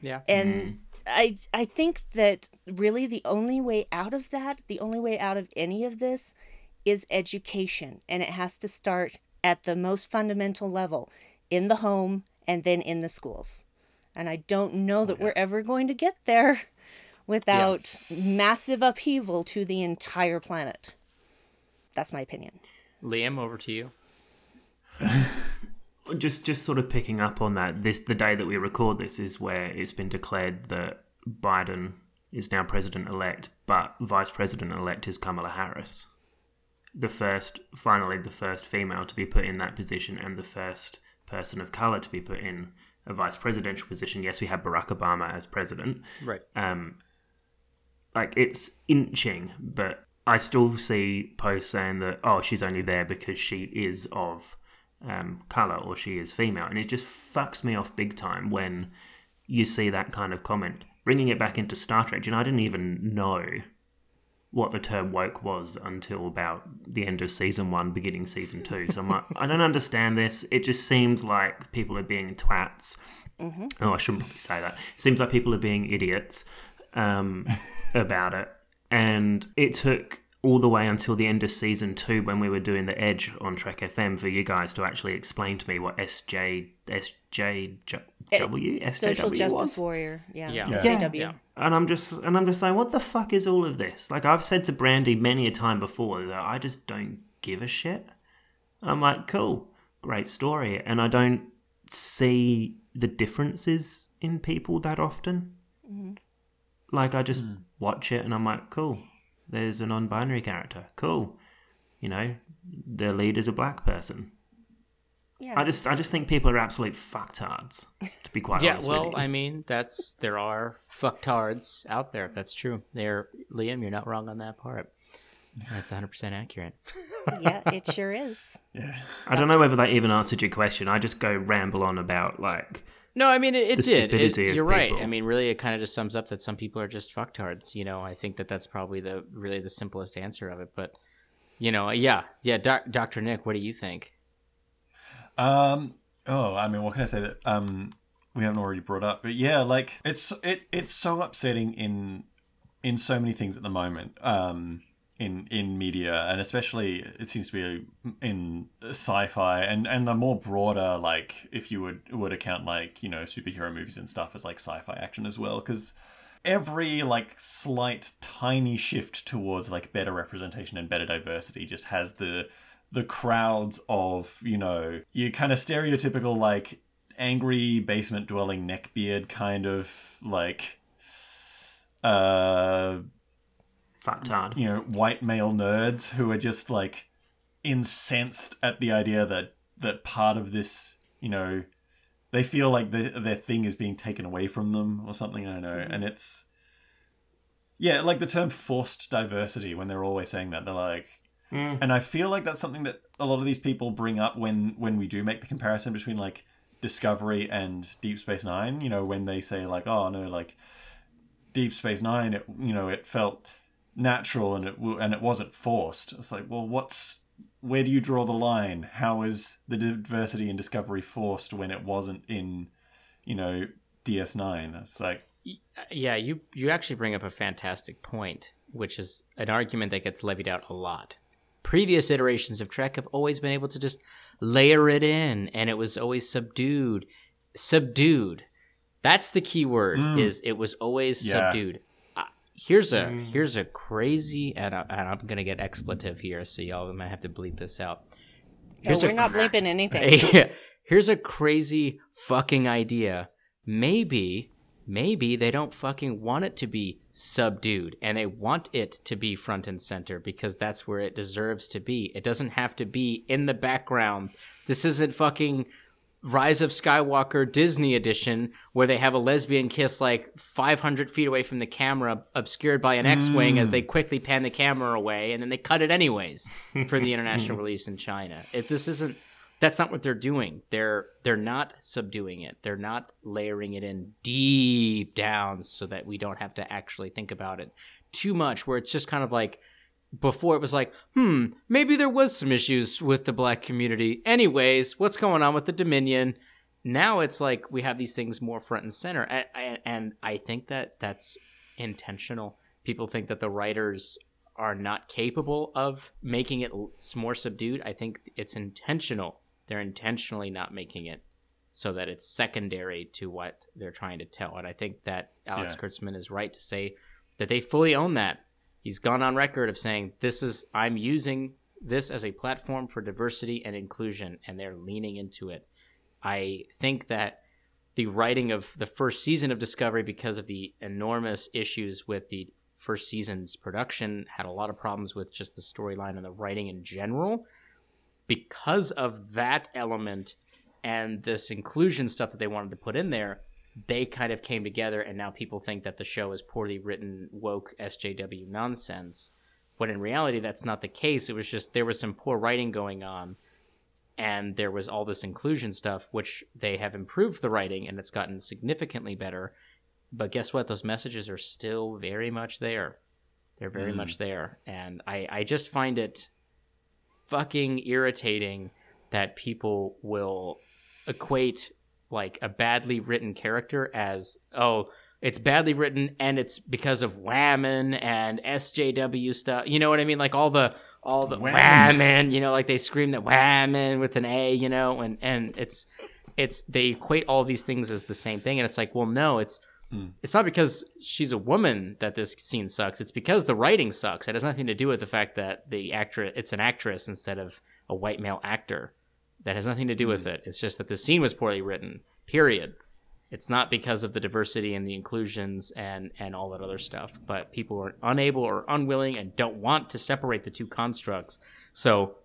Yeah. And mm-hmm. I I think that really the only way out of that, the only way out of any of this is education. And it has to start at the most fundamental level in the home and then in the schools. And I don't know that oh, we're ever going to get there without massive upheaval to the entire planet. That's my opinion. Liam, over to you. just just sort of picking up on that this the day that we record this is where it's been declared that Biden is now president elect but vice president elect is Kamala Harris the first finally the first female to be put in that position and the first person of color to be put in a vice presidential position yes we had Barack Obama as president Right. um, like it's inching, but I still see posts saying that oh she's only there because she is of um, color or she is female, and it just fucks me off big time when you see that kind of comment. Bringing it back into Star Trek, you know, I didn't even know what the term woke was until about the end of season one, beginning season two. So I'm like, I don't understand this. It just seems like people are being twats. Oh, I shouldn't probably say that. Seems like people are being idiots um, about it. And it took all the way until the end of season two when we were doing the Edge on Trek FM for you guys to actually explain to me what SJ, SJW, eh, Social SJW justice was. warrior. Yeah. Yeah. JW. Yeah. And I'm just and I'm just like, what the fuck is all of this? Like I've said to Brandi many a time before that I just don't give a shit. I'm like, cool, great story, and I don't see the differences in people that often. Mm-hmm. Like I just mm. watch it and I'm like, cool. There's a non-binary character, cool. You know, the lead is a black person. Yeah. I just I just think people are absolute fucktards. To be quite Yeah, honest well, with you. I mean, that's there are fucktards out there. That's true. There, Liam, you're not wrong on that part. That's 100 percent accurate. yeah, it sure is. Yeah. I don't know whether that even answered your question. I just go ramble on about like No, I mean it, it The did. It, you're right. I mean, really, it kind of just sums up that some people are just fucktards. You know, I think that that's probably the really the simplest answer of it. But you know, yeah, yeah, doc, Doctor Nick, what do you think? Um. Oh, I mean, what can I say that um we haven't already brought up? But yeah, like it's it it's so upsetting in in so many things at the moment. Um. In, in media and especially it seems to be in sci-fi and and the more broader like if you would would account like you know superhero movies and stuff as like sci-fi action as well because every like slight tiny shift towards like better representation and better diversity just has the the crowds of you know your kind of stereotypical like angry basement dwelling neckbeard kind of like uh fucktard. you know white male nerds who are just like incensed at the idea that that part of this you know they feel like the, their thing is being taken away from them or something i don't know and it's yeah like the term forced diversity when they're always saying that they're like Mm. and i feel like that's something that a lot of these people bring up when when we do make the comparison between like discovery and deep space nine you know when they say like oh no like deep space nine it you know it felt natural and it w- and it wasn't forced it's like well what's where do you draw the line how is the diversity in discovery forced when it wasn't in you know ds9 it's like Yeah, you you actually bring up a fantastic point which is an argument that gets levied out a lot. Previous iterations of Trek have always been able to just layer it in, and it was always subdued. Subdued. That's the key word. Mm. Is it was always Yeah. subdued. Here's a Mm. here's a crazy, and, I, and I'm gonna get expletive here, so y'all might have to bleep this out. Here's a we're not bleeping anything. Here's a crazy fucking idea. Maybe, maybe they don't fucking want it to be subdued and they want it to be front and center because that's where it deserves to be. It doesn't have to be in the background. This isn't fucking Rise of Skywalker Disney edition where they have a lesbian kiss like 500 feet away from the camera, obscured by an X Wing as mm. they quickly pan the camera away and then they cut it anyways for the international release in China. If this isn't that's not what they're doing. They're they're not subduing it. They're not layering it in deep down so that we don't have to actually think about it too much where it's just kind of like before it was like, hmm, maybe there was some issues with the black community. Anyways, what's going on with the Dominion? Now it's like we have these things more front and center, and, and, I think that that's intentional. People think that the writers are not capable of making it more subdued. I think it's intentional. They're intentionally not making it so that it's secondary to what they're trying to tell. And I think that Alex Yeah. Kurtzman is right to say that they fully own that. He's gone on record of saying, This is, I'm using this as a platform for diversity and inclusion, and they're leaning into it. I think that the writing of the first season of Discovery, because of the enormous issues with the first season's production, had a lot of problems with just the storyline and the writing in general. Because of that element and this inclusion stuff that they wanted to put in there, they kind of came together, and now people think that the show is poorly written, woke SJW nonsense. When in reality, that's not the case. It was just there was some poor writing going on, and there was all this inclusion stuff, which they have improved the writing, and it's gotten significantly better. But guess what? Those messages are still very much there. They're very Mm. much there, and I I just find it fucking irritating that people will equate like a badly written character as oh it's badly written and it's because of whammon and SJW stuff. You know what I mean? Like all the all the Whammon. whammon, you know, like they scream that whammon with an A, you know, and and it's it's they equate all these things as the same thing and it's like, well no, it's hmm. it's not because she's a woman that this scene sucks. It's because the writing sucks. It has nothing to do with the fact that the actress it's an actress instead of a white male actor. That has nothing to do with hmm. it. It's just that the scene was poorly written. Period. It's not because of the diversity and the inclusions and and all that other stuff. But people are unable or unwilling and don't want to separate the two constructs. So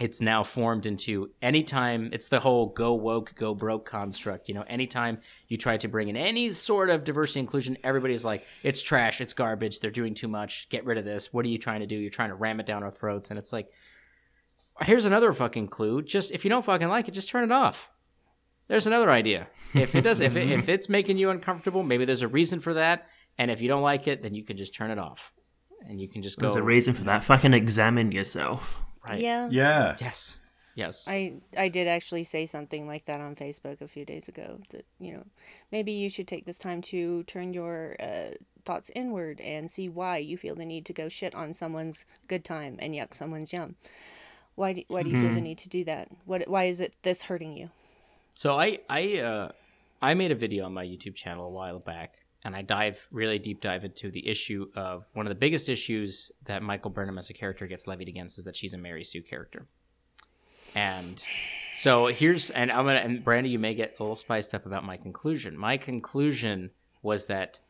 it's now formed into anytime it's the whole go woke go broke construct you know anytime you try to bring in any sort of diversity inclusion everybody's like it's trash it's garbage they're doing too much get rid of this what are you trying to do you're trying to ram it down our throats and it's like here's another fucking clue just if you don't fucking like it just turn it off there's another idea if it does if, it, if it's making you uncomfortable maybe there's a reason for that and if you don't like it then you can just turn it off and you can just go There's a reason for that. Fucking examine yourself. right Yeah. Yeah. yes yes I I did actually say something like that on Facebook a few days ago. That you know, maybe you should take this time to turn your uh, thoughts inward and see why you feel the need to go shit on someone's good time and yuck someone's yum. Why do, why do you feel the need to do that? What why is it this hurting you? So I I uh, I made a video on my YouTube channel a while back, and I dive really deep dive into the issue of one of the biggest issues that Michael Burnham as a character gets levied against is that she's a Mary Sue character. And so here's and I'm gonna and Brandi, you may get a little spiced up about my conclusion. My conclusion was that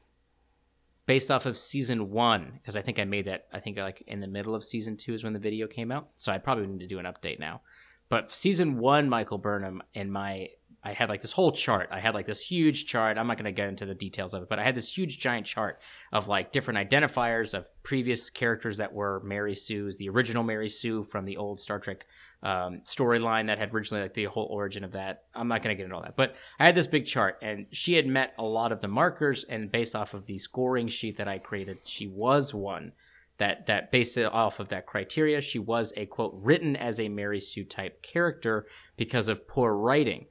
based off of season one, because I think I made that I think like in the middle of season two is when the video came out. So I probably need to do an update now. But season one, Michael Burnham, in my I had like this whole chart. I had like this huge chart. I'm not going to get into the details of it, but I had this huge giant chart of like different identifiers of previous characters that were Mary Sue's, the original Mary Sue from the old Star Trek um, storyline that had originally like the whole origin of that. I'm not going to get into all that, but I had this big chart, and she had met a lot of the markers, and based off of the scoring sheet that I created, she was one that that based off of that criteria, she was a quote written as a Mary Sue type character because of poor writing.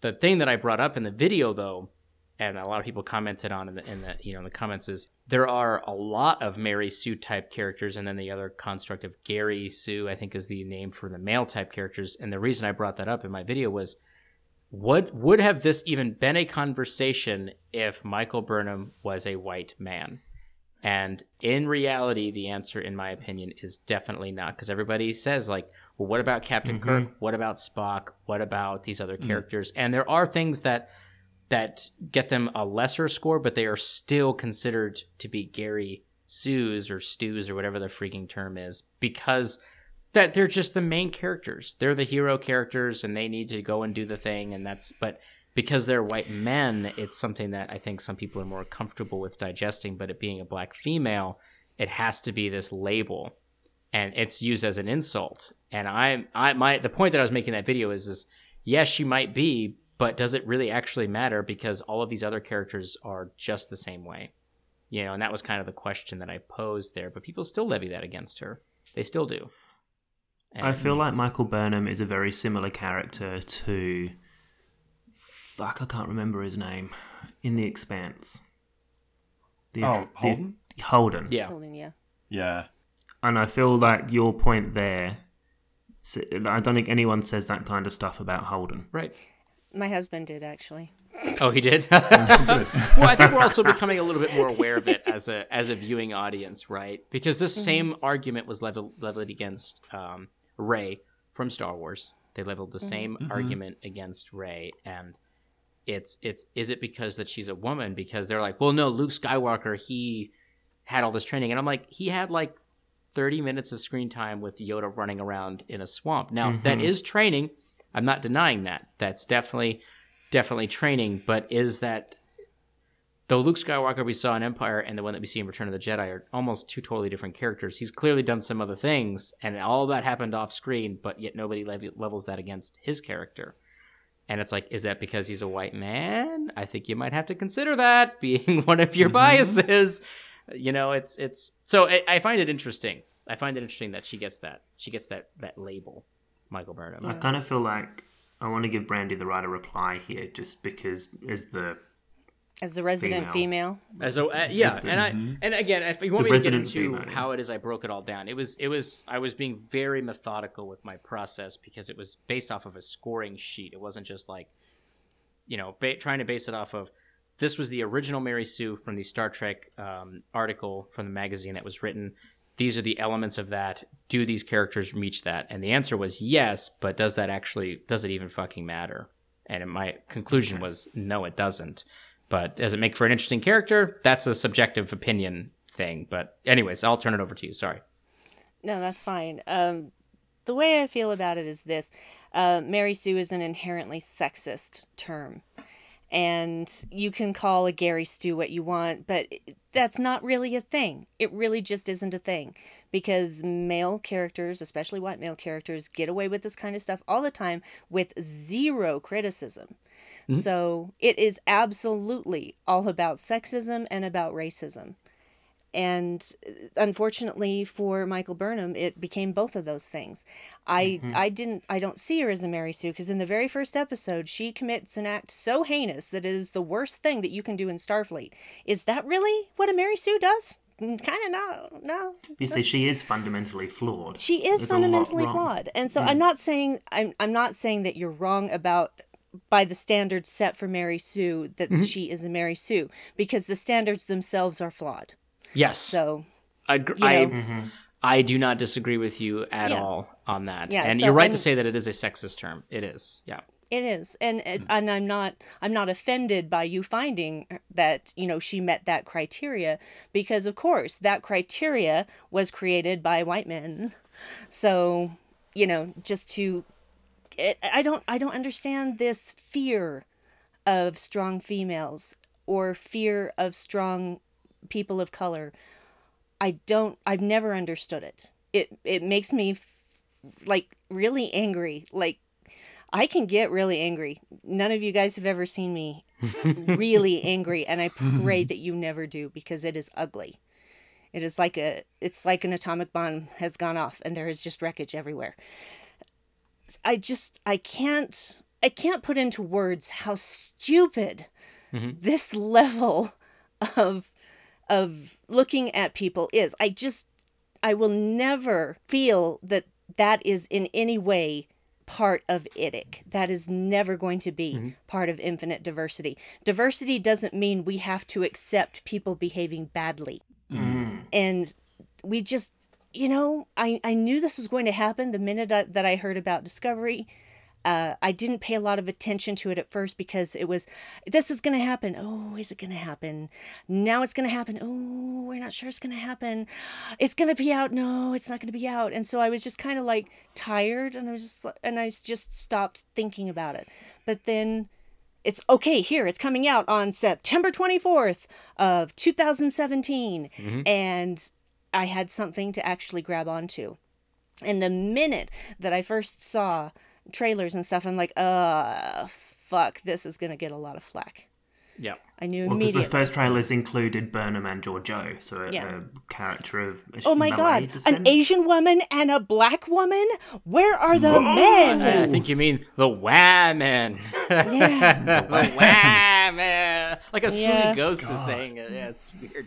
The thing that I brought up in the video though and a lot of people commented on in the, in the you know in the comments is there are a lot of Mary Sue type characters, and then the other construct of Gary Sue, I think, is the name for the male type characters. And the reason I brought that up in my video was, would would have this even been a conversation if Michael Burnham was a white man? And in reality, the answer, in my opinion, is definitely not. Because everybody says, like, well, what about Captain Mm-hmm. Kirk? What about Spock? What about these other characters? And there are things that that get them a lesser score, but they are still considered to be Gary Sues or Stews or whatever the freaking term is, because that they're just the main characters. They're the hero characters, and they need to go and do the thing, and that's. But because they're white men, it's something that I think some people are more comfortable with digesting. But it being a black female, it has to be this label, and it's used as an insult. And I, I, my, the point that I was making in that video is, is yes, she might be, but does it really actually matter? Because all of these other characters are just the same way, you know. And that was kind of the question that I posed there. But people still levy that against her. They still do. I feel like Michael Burnham is a very similar character to. Fuck, I can't remember his name. In The Expanse. The, Oh, the- Holden? Holden. yeah, Holden, yeah. Yeah. And I feel like your point there. I don't think anyone says that kind of stuff about Holden. right. My husband did actually. Oh, he did. well, I think we're also becoming a little bit more aware of it as a as a viewing audience, right? Because this mm-hmm. same argument was leveled leveled against um, Rey from Star Wars. They leveled the mm-hmm. same mm-hmm. argument against Rey, and it's it's is it because that she's a woman? Because they're like, well, no, Luke Skywalker, he had all this training, and I'm like, he had like 30 minutes of screen time with Yoda running around in a swamp. Now that mm-hmm. is training. I'm not denying that. That's definitely definitely training, but is that though Luke Skywalker we saw in Empire and the one that we see in Return of the Jedi are almost two totally different characters. He's clearly done some other things, and all that happened off screen, but yet nobody lev- levels that against his character. And it's like, is that because he's a white man? I think you might have to consider that being one of your mm-hmm. biases. You know, it's it's so I, I find it interesting. I find it interesting that she gets that she gets that that label, Michael Burnham. I kind of feel like I want to give Brandi the right to reply here, just because as the As the resident Female. female. As a, uh, yeah, and I and again, if you want The me to get into female. how it is I broke it all down, it was it was I was being very methodical with my process because it was based off of a scoring sheet. It wasn't just like, you know, ba- trying to base it off of. This was the original Mary Sue from the Star Trek um, article from the magazine that was written. These are the elements of that. Do these characters reach that? And the answer was yes, but does that actually does it even fucking matter? And my conclusion was no, it doesn't. But does it make for an interesting character? That's a subjective opinion thing. But anyways, I'll turn it over to you. Sorry. No, that's fine. Um, the way I feel about it is this: uh, Mary Sue is an inherently sexist term, and you can call a Gary Stew what you want, but that's not really a thing. It really just isn't a thing because male characters, especially white male characters, get away with this kind of stuff all the time with zero criticism. Mm-hmm. So it is absolutely all about sexism and about racism. And uh, unfortunately for Michael Burnham, it became both of those things. I mm-hmm. I didn't I don't see her as a Mary Sue because in the very first episode she commits an act so heinous that it is the worst thing that you can do in Starfleet. Is that really what a Mary Sue does? Mm, kind of no, no. you see, she is fundamentally flawed. She is There's fundamentally flawed, and so mm. I'm not saying I'm I'm not saying that you're wrong about by the standards set for Mary Sue that she is a Mary Sue because the standards themselves are flawed. Yes. So I, gr- you I, know. I do not disagree with you at Yeah. all on that. Yeah, and so you're right to I'm- say that it is a sexist term. It is. Yeah. It is, and it, Hmm. and I'm not I'm not offended by you finding that you know she met that criteria because of course that criteria was created by white men, so you know just to it, I don't I don't understand this fear of strong females or fear of strong people of color. I don't I've never understood it. It it makes me f- like really angry like I can get really angry. None of you guys have ever seen me really angry, and I pray that you never do because it is ugly. It is like a it's like an atomic bomb has gone off and there is just wreckage everywhere. I just I can't I can't put into words how stupid mm-hmm. this level of of looking at people is. I just I will never feel that that is in any way part of IDIC. That is never going to be mm-hmm. part of infinite diversity. Diversity doesn't mean we have to accept people behaving badly. Mm-hmm. And we just, you know, I, I knew this was going to happen the minute I, that I heard about Discovery. Uh, I didn't pay a lot of attention to it at first because it was, this is going to happen. Oh, is it going to happen? Now it's going to happen. Oh, we're not sure it's going to happen. It's going to be out. No, it's not going to be out. And so I was just kind of like tired and I was just, and I just stopped thinking about it. But then it's okay here it's coming out on september 24th of 2017 and i had something to actually grab onto and the minute that i first saw trailers and stuff i'm like uh fuck this is gonna get a lot of flack Yeah. i knew Well, because the first trailers included Burnham and Georgiou, so a, Yeah. a character of Oh my Malay god, an? Asian woman and a black woman? Where are the men? I, I think you mean the whammon. Yeah. the whammon. Like a spooky Yeah. ghost is saying it. Yeah, it's weird.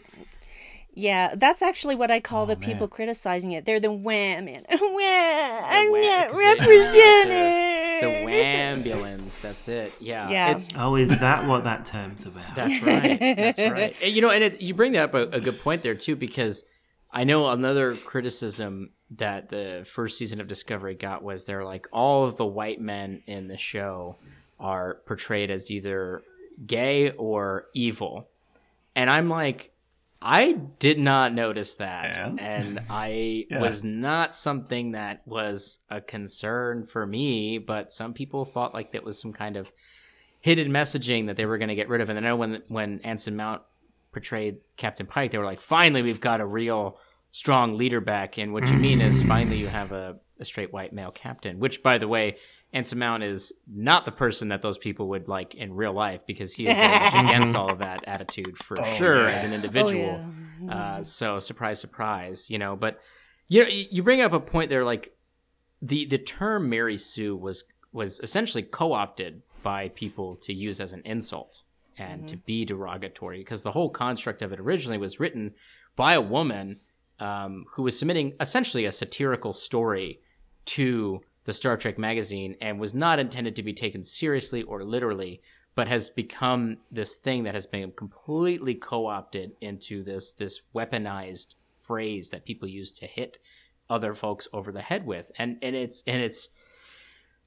Yeah, that's actually what I call the oh, man. people criticizing it. They're the wham man. Wham, I'm wham- not 'cause they have represented. The wambulance. That's it. Yeah. Yeah. It's, Oh, is that what that term's about? That's right. That's right. And, you know, and it, you bring up a, a good point there too, because I know another criticism that the first season of Discovery got was they're like all of the white men in the show are portrayed as either gay or evil, and I'm like. I did not notice that, And? and I Yeah. was not something that was a concern for me. But some people thought like that was some kind of hidden messaging that they were going to get rid of. And I know when when Anson Mount portrayed Captain Pike, they were like, "Finally, we've got a real strong leader back." And what you mean is, finally, you have a, a straight white male captain. Which, by the way, Anson Mount is not the person that those people would like in real life because he is very much against all of that attitude for sure yeah. as an Oh, individual. yeah. Uh, so surprise, surprise, you know. But you know, you you bring up a point there, like the the term Mary Sue was was essentially co-opted by people to use as an insult and to be derogatory because the whole construct of it originally was written by a woman um, who was submitting essentially a satirical story to the Star Trek magazine and was not intended to be taken seriously or literally, but has become this thing that has been completely co-opted into this this weaponized phrase that people use to hit other folks over the head with, and and it's and it's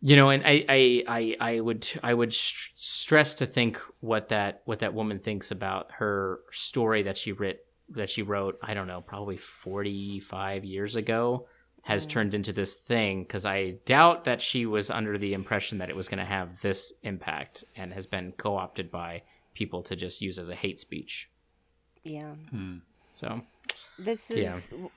you know, and I I I, I would I would st- stress to think what that what that woman thinks about her story that she writ that she wrote. I don't know, probably forty five years ago has turned into this thing because I doubt that she was under the impression that it was going to have this impact and has been co opted by people to just use as a hate speech. Yeah. So This is. Yeah. is.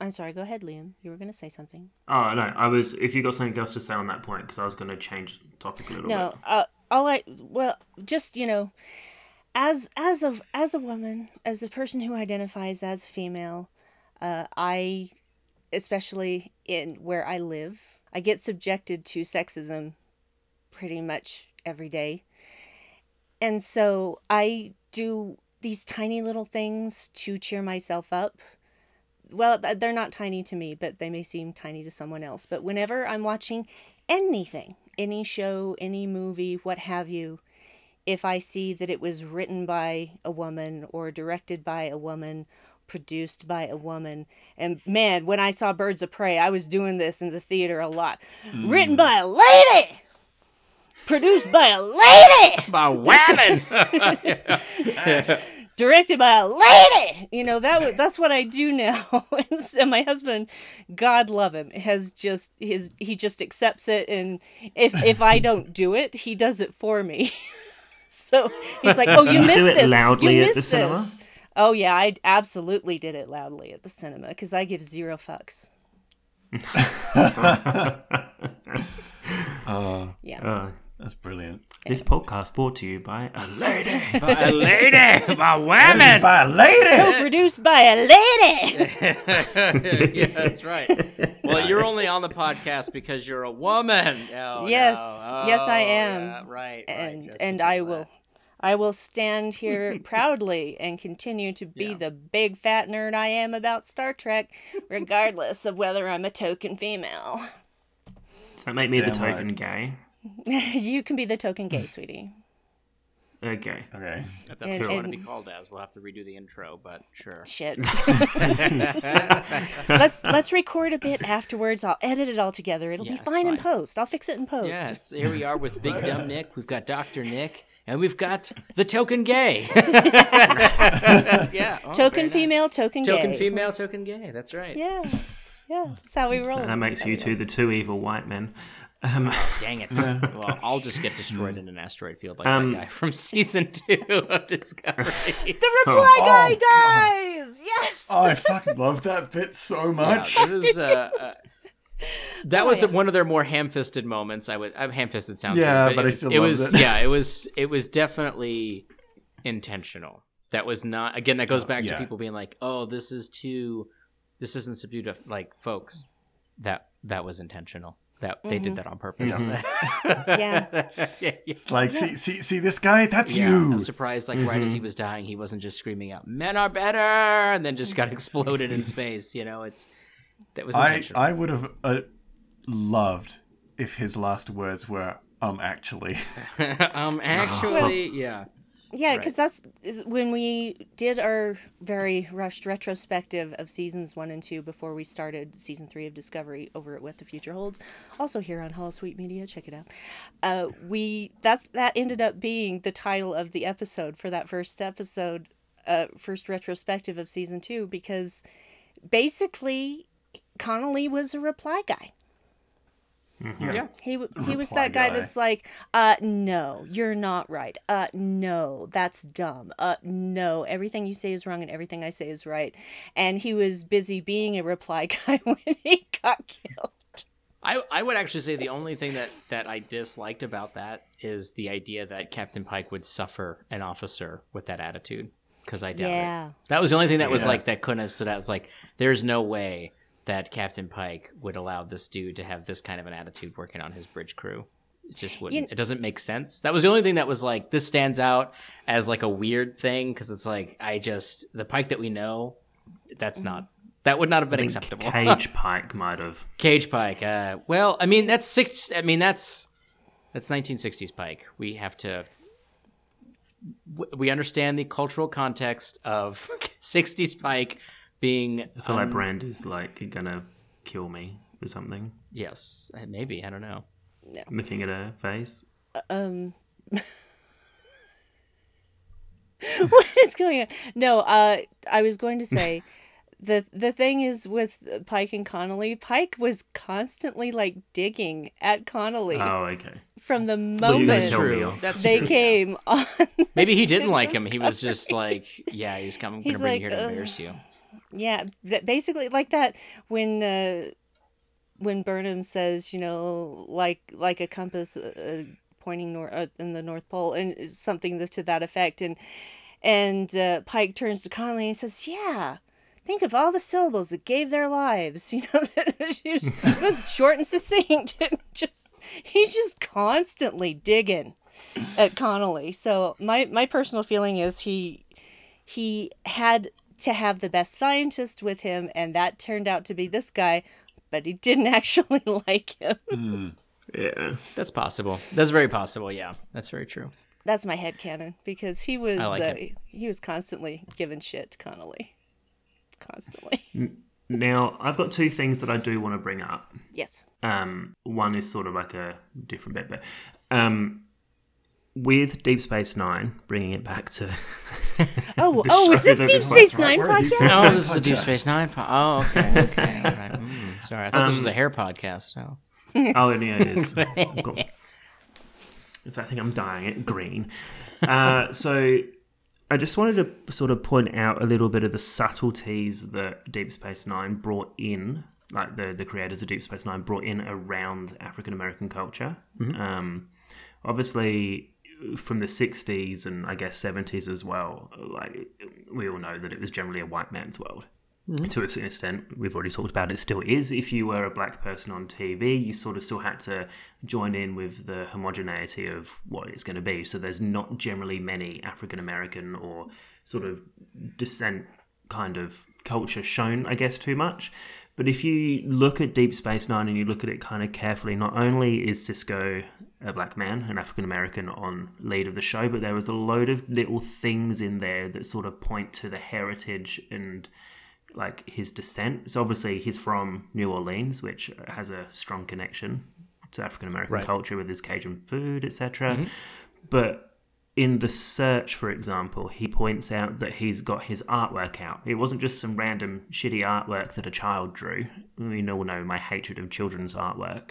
I'm sorry. Go ahead, Liam. You were going to say something. Oh no, I was. If you got something else to say on that point, because I was going to change the topic a little No. bit. Uh, all I well, just you know, as as of as a woman, as a person who identifies as female, uh, I, especially in where I live, I get subjected to sexism pretty much every day, and so I do these tiny little things to cheer myself up. Well, they're not tiny to me, but they may seem tiny to someone else. But whenever I'm watching anything, any show, any movie, what have you, if I see that it was written by a woman or directed by a woman, produced by a woman, and man, when I saw Birds of Prey, I was doing this in the theater a lot. Written mm. by a lady! Produced by a lady! by whammon. directed by a lady. You know that wa- that's what I do now. and so my husband, God love him, has just his he just accepts it, and if if I don't do it, he does it for me. so he's like, "Oh, you You do missed it this. loudly you at the missed cinema? This." Oh yeah, I absolutely did it loudly at the cinema because I give zero fucks. yeah. Uh, That's brilliant. this podcast brought to you by a lady. by a lady. By whammon. By a lady. Co-produced by a lady. yeah, that's right. Well, you're only on the podcast because you're a woman. Oh, Yes. no. Yes, I Oh, am. yeah, right. right, and just and I of will that. I will stand here proudly and continue to be Yeah. the big fat nerd I am about Star Trek, regardless of whether I'm a token female. Does that make me the token right. gay? you can be the token gay, sweetie. Okay. Okay. If that's And- what you want to be called as, we'll have to redo the intro, but sure. Shit. let's let's record a bit afterwards. I'll edit it all together. It'll Yeah, be it's fine in post. I'll fix it in post. Yes, here we are with Big Dumb Nick. We've got Doctor Nick, and we've got the token gay. yeah, oh, Token very nice. female, token, token gay. female, token gay. That's right. Yeah. Yeah. That's how we roll. That makes you two the two evil white men. Um, Dang it. well, I'll just get destroyed in an asteroid field like Um, that guy from season two of Discovery. The reply Oh, guy God. dies. Yes. Oh, I fucking love that bit so much. Yeah, it was, uh, uh, that Oh, was yeah. one of their more ham-fisted moments. I would, uh, ham-fisted sounds. Yeah, weird, but it I was, still it was, it. yeah, it was, it was definitely intentional. That was not. Again, that goes back to yeah. people being like, "Oh, this is too, this isn't subdued." to-" Like, folks, that that was intentional. That they did that on purpose. Mm-hmm. Yeah. yeah, yeah. It's like, see, see, see this guy? That's Yeah, you. I'm surprised. Like right as he was dying, he wasn't just screaming out "Men are better," and then just got exploded in space. You know, it's that was I, intentional. I would have uh, loved if his last words were, um, actually. um, actually, yeah. Yeah, Right. because that's is when we did our very rushed retrospective of seasons one and two before we started season three of Discovery over at What the Future Holds. Also here on Holosuite Media, check it out. Uh, we that's that ended up being the title of the episode for that first episode, uh, first retrospective of season two, because basically Connolly was a reply guy. Yeah. He w- he was that guy, guy. that's like, uh, no, you're not right. Uh, no, that's dumb. Uh, no, everything you say is wrong and everything I say is right. And he was busy being a reply guy when he got killed. I, I would actually say the only thing that, that I disliked about that is the idea that Captain Pike would suffer an officer with that attitude. Because I doubt Yeah. it. That was the only thing that was Yeah. like that couldn't have stood out. It's like there's no way that Captain Pike would allow this dude to have this kind of an attitude working on his bridge crew. It just wouldn't. You- it doesn't make sense. That was the only thing that was like this stands out as like a weird thing because it's like I just the Pike that we know, that's not that would not have been I think acceptable. Cage Pike might have. Cage Pike. Uh, well, I mean that's six. I mean that's that's 1960s Pike. We have to. We understand the cultural context of 60s Pike being. I feel like Brand is like gonna kill me or something. Yes, uh, maybe I don't know. Looking at her face. Um, what is going on? No, uh, I was going to say. The, the thing is with Pike and Connolly, Pike was constantly like digging at Connolly Oh, okay. from the moment guys True. That's they true. came on. Maybe he didn't like him. He was just like, yeah, he's coming. He's Gonna bring like, you here to "Ugh." embarrass you. Yeah, that basically like that when uh, when Burnham says, you know, like like a compass uh, pointing north uh, in the North Pole, and something to that effect, and and uh, Pike turns to Connolly and says, "Yeah." Think of all the syllables that gave their lives. You know, it was short and succinct. And just he's just constantly digging at Connolly. So my my personal feeling is he he had to have the best scientist with him, and that turned out to be this guy, but he didn't actually like him. Yeah. That's possible. That's very possible. Yeah, that's very true. That's my head canon because he was like uh, he was constantly giving shit to Connolly, constantly. Now, I've got two things that I do want to bring up. yes. Um, one is sort of like a different bit, but um, with Deep Space Nine, bringing it back to Oh, The oh, is this Deep is Space Nine we're a Deep podcast? Space Oh, Nine this is a Deep. Space Nine. Po- oh, okay. okay. Right. Mm, sorry, I thought this was a hair podcast. So. oh, yeah, it is. I've got- It's that thing I'm dying it green. Uh, so I just wanted to sort of point out a little bit of the subtleties that Deep Space Nine brought in, like the the creators of Deep Space Nine brought in around African American culture. Um, obviously, from the '60s and I guess '70s as well. Like we all know that it was generally a white man's world. Mm-hmm. to a certain extent. We've already talked about it. Still is. If you were a black person on TV, you sort of still had to join in with the homogeneity of what it's going to be. So there's not generally many African American or sort of descent kind of culture shown, I guess, too much. But if you look at Deep Space Nine and you look at it kind of carefully, not only is Sisko a black man, an African American on lead of the show, but there was a load of little things in there that sort of point to the heritage and like his descent. So obviously he's from New Orleans, which has a strong connection to African American Right. culture with his Cajun food, etc. Mm-hmm. But in the search, for example, he points out that he's got his artwork out. It wasn't just some random shitty artwork that a child drew. We all know my hatred of children's artwork.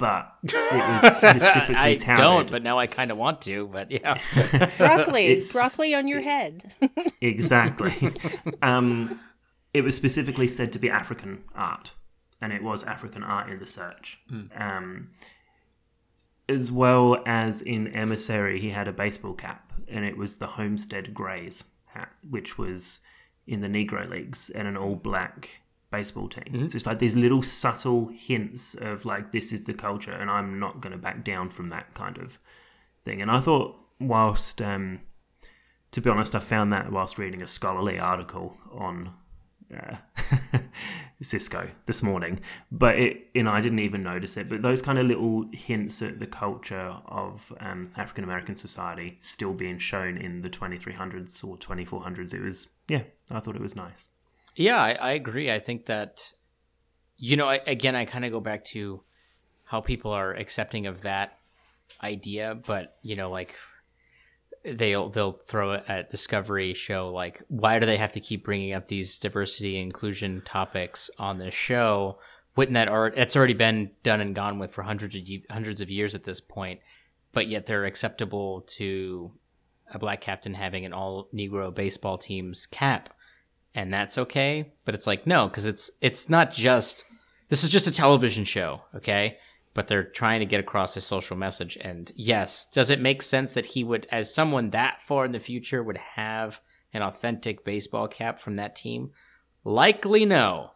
But it was specifically I touted. don't, but now I kind of want to. But yeah, Broccoli, It's- broccoli on your head. Exactly. um, it was specifically said to be African art, and it was African art in the search. Um, as well as in Emissary, he had a baseball cap, and it was the Homestead Greys hat, which was in the Negro Leagues and an all black baseball team. So it's like these little subtle hints of like, this is the culture, and I'm not going to back down from that kind of thing. And I thought, whilst. Um, to be honest, I found that whilst reading a scholarly article on uh, Sisko this morning, but it, you know, I didn't even notice it. But those kind of little hints at the culture of um, African American society still being shown in the 2300s or 2400s, it was, yeah, I thought it was nice. Yeah, I, I agree. I think that you know, I, again, I kind of go back to how people are accepting of that idea, but you know, like they'll they'll throw it at Discovery show like, why do they have to keep bringing up these diversity inclusion topics on this show? Wouldn't that art? It's already been done and gone with for hundreds of hundreds of years at this point, but yet they're acceptable to a black captain having an all Negro baseball team's cap and that's okay but it's like no because it's it's not just this is just a television show okay? But they're trying to get across a social message and yes does it make sense that he would as someone that far in the future would have an authentic baseball cap from that team? Likely no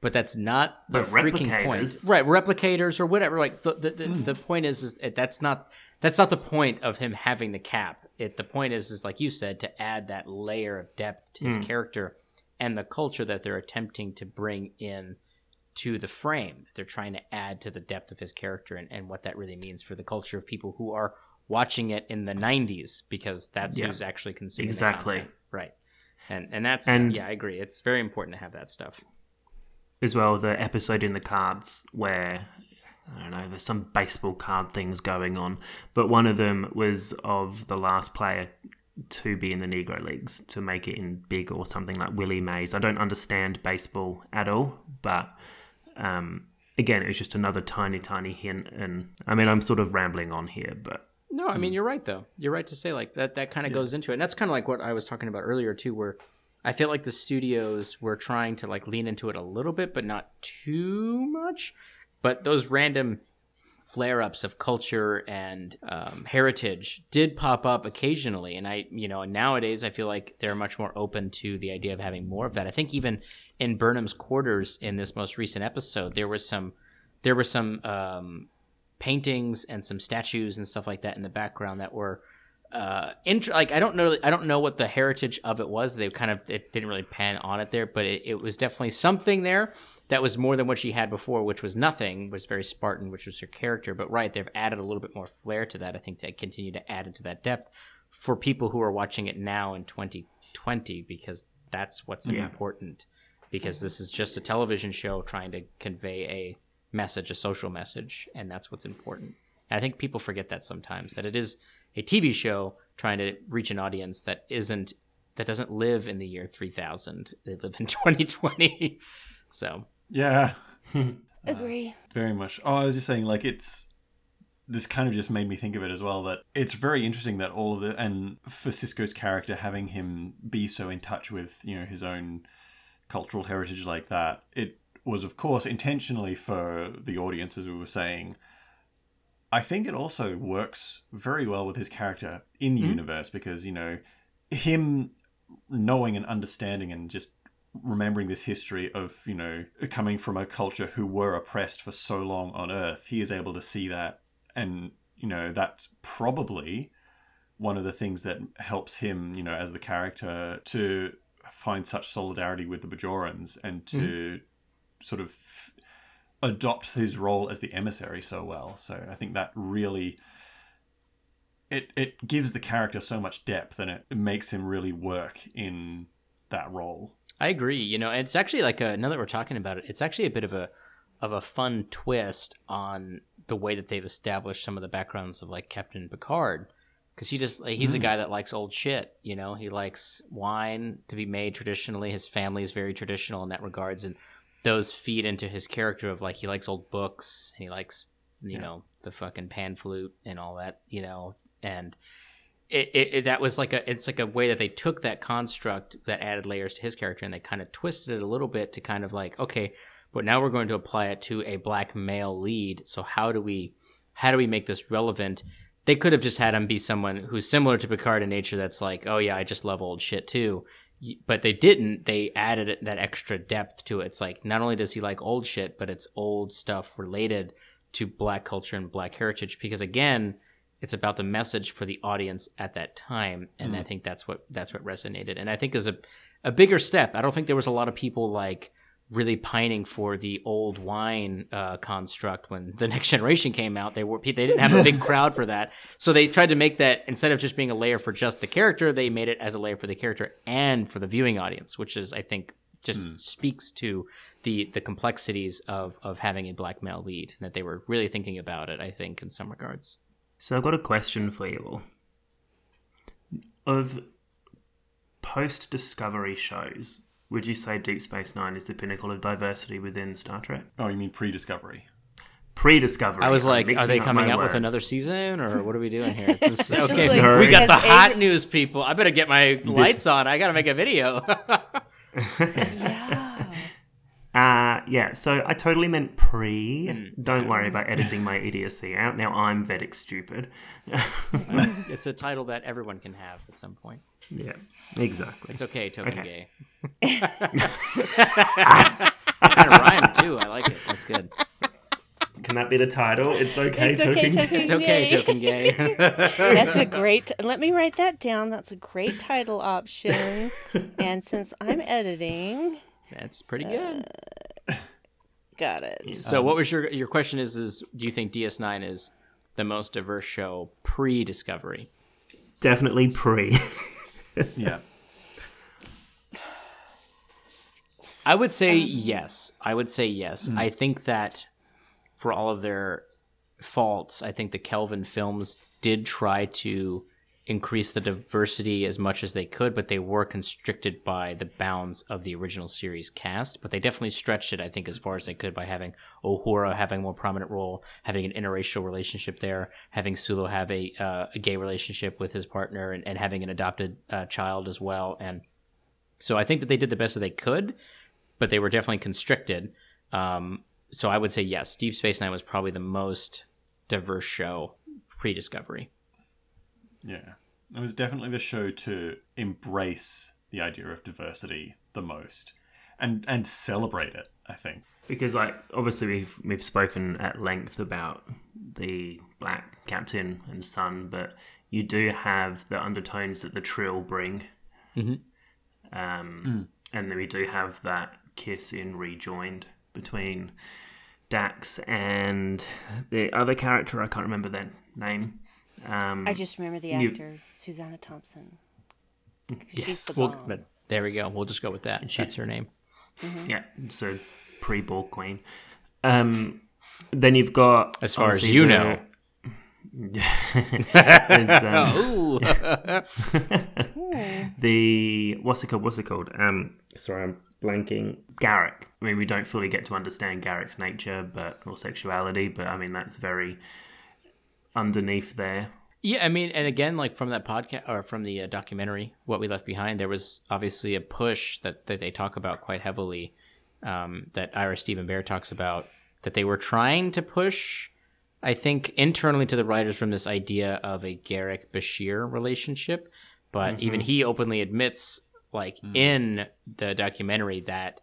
but that's not the But freaking point. right replicators or whatever like the the, the, hmm. the point is, is that's not that's not the point of him having the cap. It the point is is like you said to add that layer of depth to his hmm. character and the culture that they're attempting to bring in to the frame that they're trying to add to the depth of his character and, and what that really means for the culture of people who are watching it in the 90s because that's Yeah. who's actually consuming Exactly. right and and that's And- yeah i agree it's very important to have that stuff as well the episode in the cards where I don't know, there's some baseball card things going on, but one of them was of the last player to be in the Negro Leagues to make it in big or something like Willie Mays. I don't understand baseball at all, but um, again, it was just another tiny, tiny hint. And I mean, I'm sort of rambling on here, but No, I mean you're right though. You're right to say like that. That kind of goes into it, and that's kind of like what I was talking about earlier too, where I feel like the studios were trying to like lean into it a little bit, but not too much. But those random flare-ups of culture and um, heritage did pop up occasionally, and I, you know, nowadays I feel like they're much more open to the idea of having more of that. I think even in Burnham's quarters in this most recent episode, there was some, there were some. Um, paintings and some statues and stuff like that in the background that were uh int- like I don't know I don't know what the heritage of it was they kind of it didn't really pan on it there but it, it was definitely something there that was more than what she had before which was nothing was very Spartan which was her character but right they've added a little bit more flair to that I think to continue to add into that depth for people who are watching it now in 2020 because that's what's Yeah. important because this is just a television show trying to convey a message, a social message, and that's what's important. And I think people forget that sometimes that it is a TV show trying to reach an audience that isn't that doesn't live in the year 3000. They live in 2020. So, Yeah, Agree. Uh, very much. Oh, I was just saying, like, it's. This kind of just made me think of it as well that it's very interesting that all of the. And for Sisko's character, having him be so in touch with, you know, his own cultural heritage like that, it was, of course, intentionally for the audience, as we were saying. I think it also works very well with his character in the universe because, you know, him knowing and understanding and just remembering this history of you know coming from a culture who were oppressed for so long on Earth, he is able to see that, and you know that's probably one of the things that helps him, you know, as the character to find such solidarity with the Bajorans and to mm-hmm. sort of f- adopt his role as the emissary so well. So I think that really it it gives the character so much depth and it, it makes him really work in that role. I agree. You know, it's actually like a, now that we're talking about it, it's actually a bit of a of a fun twist on the way that they've established some of the backgrounds of like Captain Picard because he just like, he's mm. a guy that likes old shit. You know, he likes wine to be made traditionally. His family is very traditional in that regards, and those feed into his character of like he likes old books and he likes you yeah. know the fucking pan flute and all that. You know, and it, it, it, that was like a it's like a way that they took that construct that added layers to his character and they kind of twisted it a little bit to kind of like okay, but now we're going to apply it to a black male lead. So how do we how do we make this relevant? they could have just had him be someone who's similar to Picard in nature that's like, oh yeah, I just love old shit too. But they didn't. They added that extra depth to it. It's like not only does he like old shit, but it's old stuff related to black culture and black heritage because again, it's about the message for the audience at that time and mm. I think that's what that's what resonated. And I think is a a bigger step. I don't think there was a lot of people like really pining for the old wine uh, construct when the next generation came out. They were they didn't have a big crowd for that, so they tried to make that instead of just being a layer for just the character, they made it as a layer for the character and for the viewing audience, which is I think just mm. speaks to the the complexities of of having a black male lead and that they were really thinking about it. I think in some regards. So I've got a question for you all. Of post discovery shows, would you say Deep Space Nine is the pinnacle of diversity within Star Trek? Oh, you mean pre-discovery? Pre-discovery. I was like, are they coming out words. with another season, or what are we doing here? This, okay, like, we got the hot news, people. I better get my lights on. I got to make a video. yeah. Uh, yeah, so I totally meant pre. Mm. Don't worry about editing my idiocy out. Now I'm Vedek stupid. it's a title that everyone can have at some point. Yeah, exactly. It's okay, token okay. gay. kind of rhyme too. I like it. That's good. Can that be the title? It's okay, it's token, okay, token It's okay, token gay. That's a great. Let me write that down. That's a great title option. And since I'm editing, that's pretty good. Uh, got it. So, um, what was your your question? Is is do you think DS9 is the most diverse show pre Discovery? Definitely pre. yeah. I would say um, yes. I would say yes. Mm. I think that for all of their faults, I think the Kelvin films did try to increase the diversity as much as they could, but they were constricted by the bounds of the original series cast. But they definitely stretched it, I think, as far as they could by having Uhura having a more prominent role, having an interracial relationship there, having Sulu have a, uh, a gay relationship with his partner, and, and having an adopted uh, child as well. And so I think that they did the best that they could, but they were definitely constricted. Um, so I would say yes, Deep Space Nine was probably the most diverse show pre-Discovery. Yeah. It was definitely the show to embrace the idea of diversity the most and and celebrate it, I think. Because like obviously we've we've spoken at length about the black captain and son, but you do have the undertones that the Trill bring. Mm-hmm. Um, mm. and then we do have that kiss in rejoined between Dax and the other character I can't remember their name. Um, I just remember the actor you, Susanna Thompson. Yes. She's the well, but there we go. We'll just go with that. She, That's her name. Mm-hmm. Yeah. So pre-Borg Queen. Um, then you've got as far as you the, know. is, um, the what's it called? What's it called? Um, sorry, I'm blanking. Garak. I mean, we don't fully get to understand Garak's nature, but or sexuality, but I mean that's very underneath there. Yeah, I mean, and again, like from that podcast or from the uh, documentary, "What We Left Behind," there was obviously a push that that they talk about quite heavily. Um, that Ira Steven Behr talks about that they were trying to push, I think, internally to the writers from this idea of a Garak Bashir relationship, but mm-hmm. even he openly admits like in the documentary that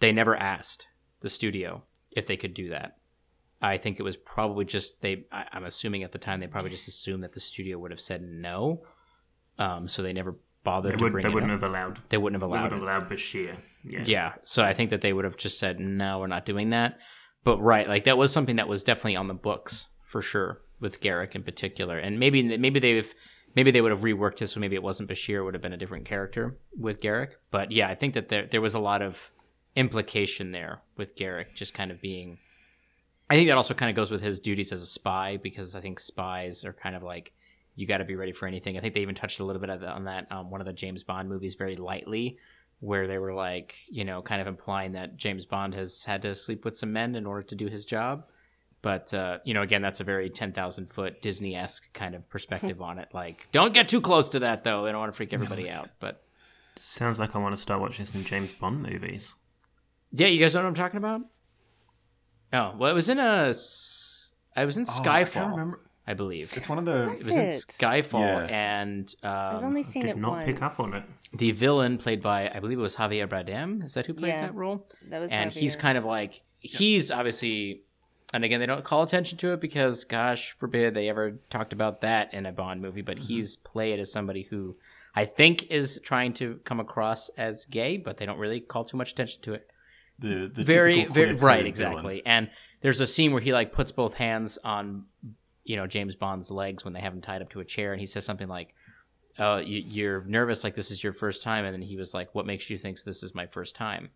they never asked the studio if they could do that. I think it was probably just they. I, I'm assuming at the time they probably just assumed that the studio would have said no, um, so they never bothered They, to would, bring they it wouldn't up. have allowed. They wouldn't have They allowed would it. have allowed Bashir. Yeah. Yeah. So I think that they would have just said, no, we're not doing that. But right, like that was something that was definitely on the books for sure with Garak in particular. And maybe maybe they've maybe they would have reworked it so maybe it wasn't Bashir, it would have been a different character with Garak. But yeah, I think that there there was a lot of implication there with Garak just kind of being I think that also kind of goes with his duties as a spy because I think spies are kind of like you got to be ready for anything. I think they even touched a little bit of the, on that um, one of the James Bond movies very lightly, where they were like, you know, kind of implying that James Bond has had to sleep with some men in order to do his job. But uh, you know, again, that's a very ten thousand foot Disney esque kind of perspective on it. Like, don't get too close to that, though. I don't want to freak everybody out. But Sounds like I want to start watching some James Bond movies. yeah, you guys know what I'm talking about? Oh, well, it was in a, s- I was in Oh, I can't Skyfall, remember. I believe. It's one of the. Was It was in it? Skyfall, Yeah. and I've um, only seen Did it not once. pick up on it. the villain played by I believe it was Javier Bardem. Is that who played Yeah, that role? That was and he's Javier. kind of like he's obviously, and again they don't call attention to it because gosh forbid they ever talked about that in a Bond movie. But Mm-hmm. he's played as somebody who I think is trying to come across as gay, but they don't really call too much attention to it The, the very, typical very queer right, villain. exactly. And there's a scene where he like puts both hands on, you know, James Bond's legs when they have him tied up to a chair, and he says something like, "Oh, you, you're nervous, like this is your first time," and then he was like, "What makes you think this is my first time?"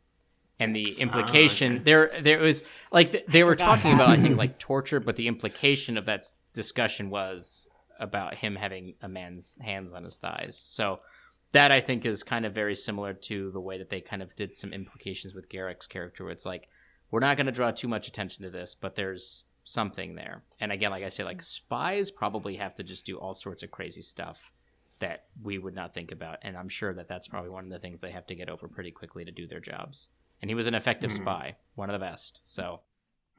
And the ah, implication okay. there, there was like th- they were talking that. about, I think, like torture, but the implication of that discussion was about him having a man's hands on his thighs. So that I think is kind of very similar to the way that they kind of did some implications with Garak's character, where it's like we're not going to draw too much attention to this, but there's something there. And again, like I say, like spies probably have to just do all sorts of crazy stuff that we would not think about, and I'm sure that that's probably one of the things they have to get over pretty quickly to do their jobs. And he was an effective hmm. spy, one of the best. So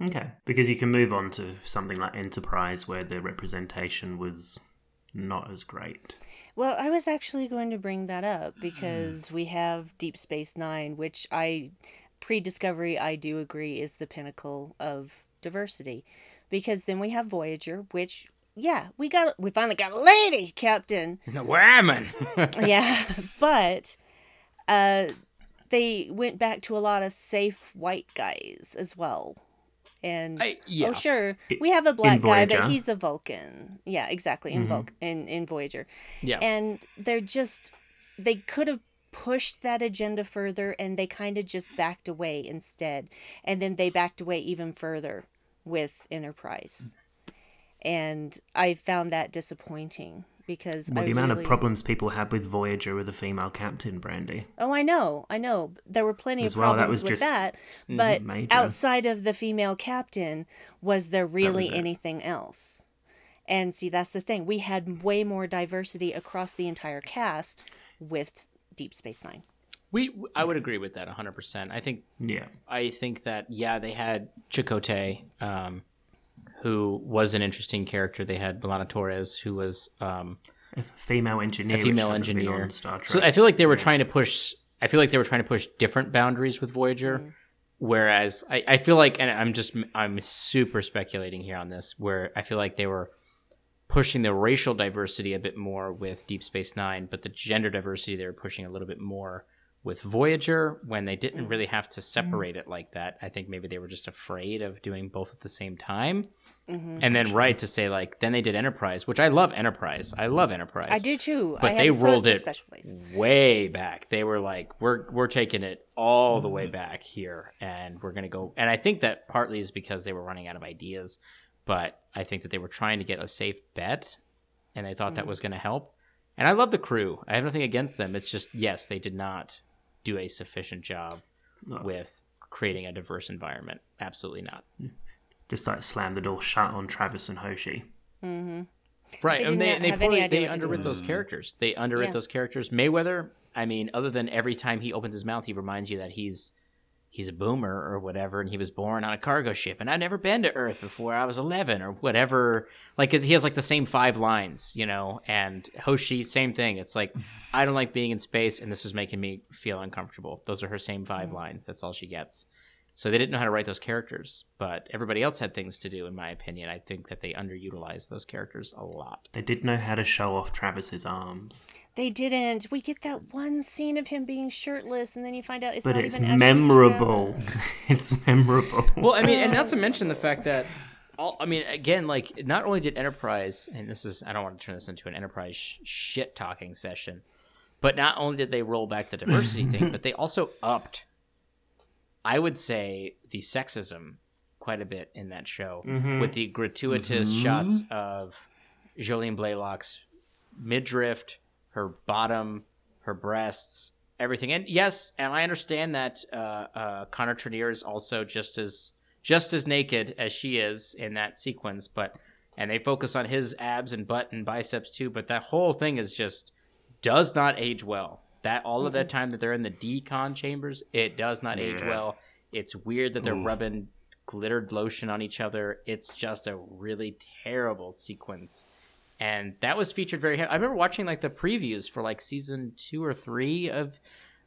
Okay. Because you can move on to something like Enterprise where the representation was not as great. Well, I was actually going to bring that up because we have Deep Space Nine, which I, pre Discovery, I do agree is the pinnacle of diversity. Because then we have Voyager, which, yeah, we got, we finally got a lady captain. women. yeah, but uh, they went back to a lot of safe white guys as well. And I- yeah. oh, sure, we have a black guy, but he's a Vulcan. Yeah, exactly in Vulc in in Voyager. yeah. And they're just they could have pushed that agenda further, and they kind of just backed away instead. And then they backed away even further with Enterprise. And I found that disappointing because Well, I the amount really- of problems people had with Voyager with a female captain, Brandi. Oh, I know, I know. There were plenty As of well, that problems was with just that, but major. outside of the female captain, was there really it. anything else? And see, that's the thing. We had way more diversity across the entire cast with Deep Space Nine. we, I would agree with that 100%. I think Yeah. I think that yeah, they had Chakotay, um, who was an interesting character. They had B'Elanna Torres, who was um, A female engineer. a female which hasn't been engineer. on Star Trek. So I feel like they were trying to push. I feel like they were trying to push different boundaries with Voyager. Whereas I, I feel like, and I'm just I'm super speculating here on this, where I feel like they were pushing the racial diversity a bit more with Deep Space Nine, but the gender diversity they were pushing a little bit more with Voyager when they didn't mm. really have to mm. separate it like that. I think maybe they were just afraid of doing both at the same time. Mm-hmm. And then right to say like then they did Enterprise, which I love Enterprise. I love Enterprise. I do too. But I they have rolled it way back. They were like, "We're we're taking it all the way mm-hmm. back here, and we're gonna go." And I think that partly is because they were running out of ideas, but I think that they were trying to get a safe bet, and they thought that mm-hmm. was gonna help. And I love the crew. I have nothing against them. It's just yes, they did not do a sufficient job No. with creating a diverse environment. Absolutely not. Just like slam the door shut on Travis and Hoshi. Mm-hmm. Right. They and they they, have any poorly- they what underwrit those mm-hmm. characters. They underwrit Yeah. those characters. Mayweather, I mean, other than every time he opens his mouth, he reminds you that he's he's a boomer or whatever, and he was born on a cargo ship, and I've never been to Earth before I was 11 or whatever. Like he has like the same five lines, you know. And Hoshi, same thing. It's like I don't like being in space, and this is making me feel uncomfortable. Those are her same five mm. lines. That's all she gets. So they didn't know how to write those characters, but everybody else had things to do, in my opinion. I think that they underutilized those characters a lot. They did know how to show off Travis's arms, They didn't. We get that one scene of him being shirtless, and then you find out it's but not it's even memorable. It's memorable. Well, I mean, and not to mention the fact that, all, I mean, again, like not only did Enterprise, and this is, I don't want to turn this into an Enterprise sh- shit talking session, but not only did they roll back the diversity thing, but they also upped, I would say, the sexism quite a bit in that show with the gratuitous shots of Jolene Blalock's midriff, her bottom, her breasts, everything. And yes, and I understand that uh, uh, Connor Trinneer is also just as just as naked as she is in that sequence, but and they focus on his abs and butt and biceps too. But that whole thing is just does not age well. That all of that time that they're in the decon chambers, it does not age well. It's weird that they're rubbing glittered lotion on each other. It's just a really terrible sequence and that was featured very. I remember watching like the previews for like season two or three of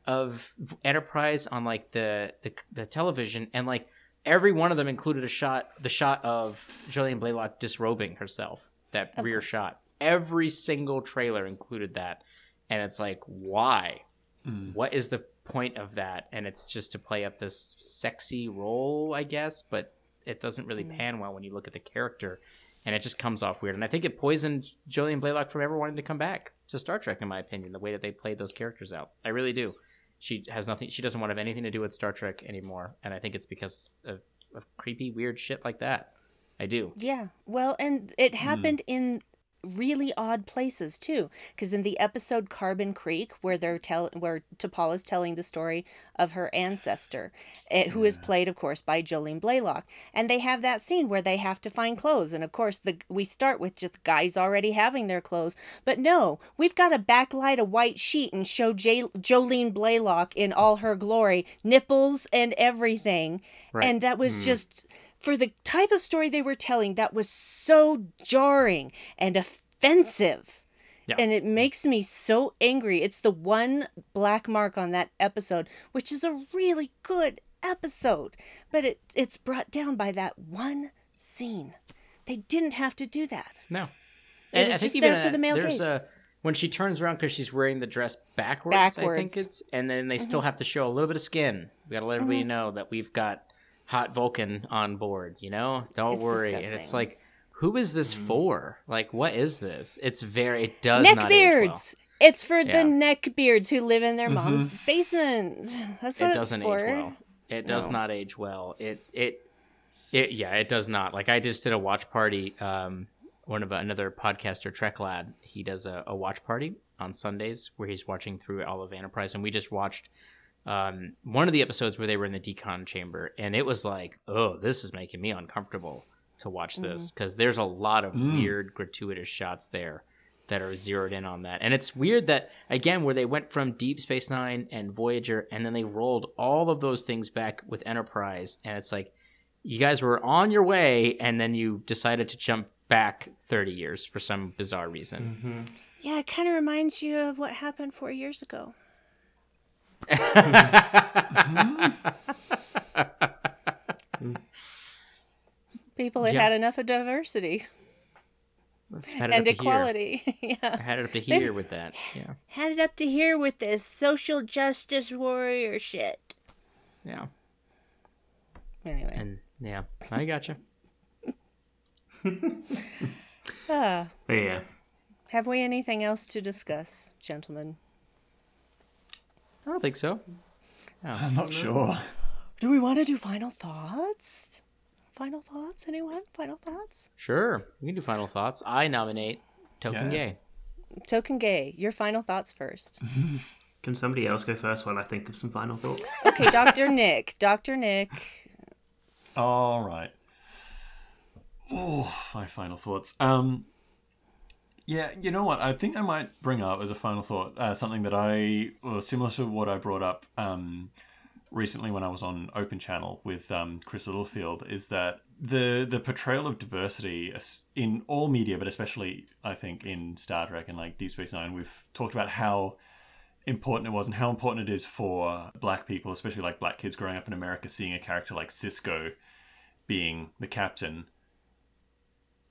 of Enterprise on like the the, the television, and like every one of them included a shot, the shot of Jolene Blalock disrobing herself, that rear shot. Every single trailer included that, and it's like, why? Hmm. What is the point of that? And it's just to play up this sexy role, I guess, but it doesn't really hmm. pan well when you look at the character and it just comes off weird. And I think it poisoned Jolene Blalock from ever wanting to come back to Star Trek, in my opinion, the way that they played those characters out. I really do. She has nothing. She doesn't want to have anything to do with Star Trek anymore, and I think it's because of, of creepy, weird shit like that. I do. Yeah. Well, and it hmm. happened in really odd places too. Because in the episode carbon creek where they're tell where T'Pol is telling the story of her ancestor eh, who is played of course by Jolene Blalock. And they have that scene where they have to find clothes. And of course the we start with just guys already having their clothes. But no we've got to backlight a white sheet and show J- Jolene Blalock in all her glory nipples and everything. Right. and that was just for the type of story they were telling that was so jarring and offensive Yeah. and it makes me so angry it's the one black mark on that episode which is a really good episode but it it's brought down by that one scene they didn't have to do that No. It was just there for uh, the male there's gaze. a when she turns around because she's wearing the dress backwards, I think Backwards. it's, and then they still have to show a little bit of skin. We got to let everybody know that we've got hot Vulcan on board. You know, don't It's worry. And it's like, who is this for? Like, what is this? It's very. It does neck not age well. it's for Yeah. the neck beards who live in their mom's basement that's what it doesn't for. age well. It does No. not age well. It it it yeah, it does not. Like I just did a watch party. Um, one of another podcaster, Trek Lad, he does a, a watch party on Sundays where he's watching through all of Enterprise, and we just watched um, one of the episodes where they were in the decon chamber, and it was like, oh, this is making me uncomfortable to watch mm-hmm. this because there's a lot of mm. weird gratuitous shots there that are zeroed in on that. And it's weird that again where they went from Deep Space 9 and Voyager and then they rolled all of those things back with Enterprise and it's like you guys were on your way and then you decided to jump back 30 years for some bizarre reason. Mm-hmm. yeah it kind of reminds you of what happened four years ago People had Yeah. had enough of diversity Let's had it and up to here. equality. I yeah. had it up to here with that. Yeah. Had it up to here with this social justice warrior shit. Yeah. Anyway. And yeah, I gotcha. Ah, But yeah, have we anything else to discuss, gentlemen? I don't think so. I'm not sure. Do we want to do final thoughts? Final thoughts? Anyone? Final thoughts? Sure. We can do final thoughts. I nominate Token Yeah. Gay. Token Gay, your final thoughts first. can somebody else go first while I think of some final thoughts? Okay, Dr. Nick. Dr. Nick. All right. Oh, my final thoughts. Um, yeah, you know what? I think I might bring up as a final thought uh, something that I, well, similar to what I brought up um, recently when I was on Open Channel with um, Chris Littlefield is that the the portrayal of diversity in all media, but especially I think in Star Trek and like Deep Space Nine, we've talked about how important it was and how important it is for black people, especially like black kids growing up in America, seeing a character like Sisko being the captain.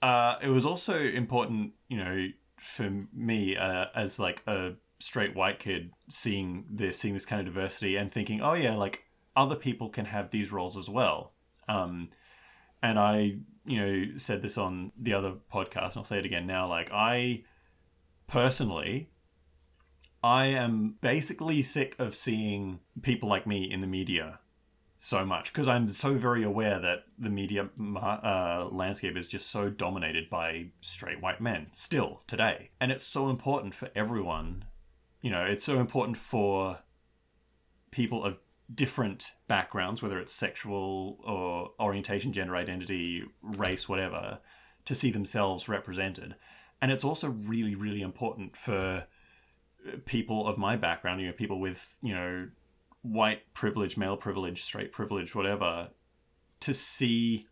Uh, it was also important, you know, for me uh, as like a straight white kid seeing this, seeing this kind of diversity, and thinking, oh yeah, like other people can have these roles as well. Um, and I, you know, said this on the other podcast, and I'll say it again now. Like I personally I am basically sick of seeing people like me in the media so much because I'm so very aware that the media uh, landscape is just so dominated by straight white men still today. And it's so important for everyone. You know, it's so important for people of different backgrounds, whether it's sexual or orientation, gender identity, race, whatever, to see themselves represented. And it's also really, really important for people of my background, you know, people with, you know, white privilege, male privilege, straight privilege, whatever, to see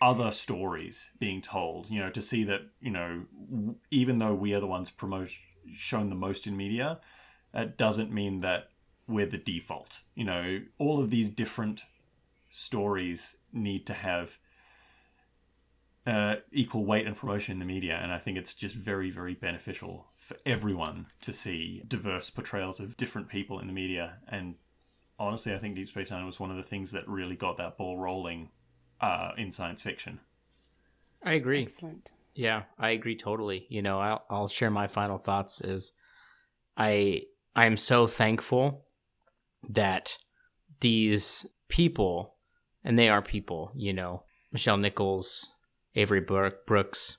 other stories being told, you know, to see that, you know, even though we are the ones promote shown the most in media, it doesn't mean that we're the default. You know, all of these different stories need to have uh, equal weight and promotion in the media, and I think it's just very, very beneficial for everyone to see diverse portrayals of different people in the media. And honestly, I think Deep Space Nine was one of the things that really got that ball rolling uh, in science fiction. I agree. Excellent. Yeah, I agree totally. You know, I'll, I'll share my final thoughts. Is I I am so thankful that these people, and they are people, you know, Nichelle Nichols, Avery Brooks,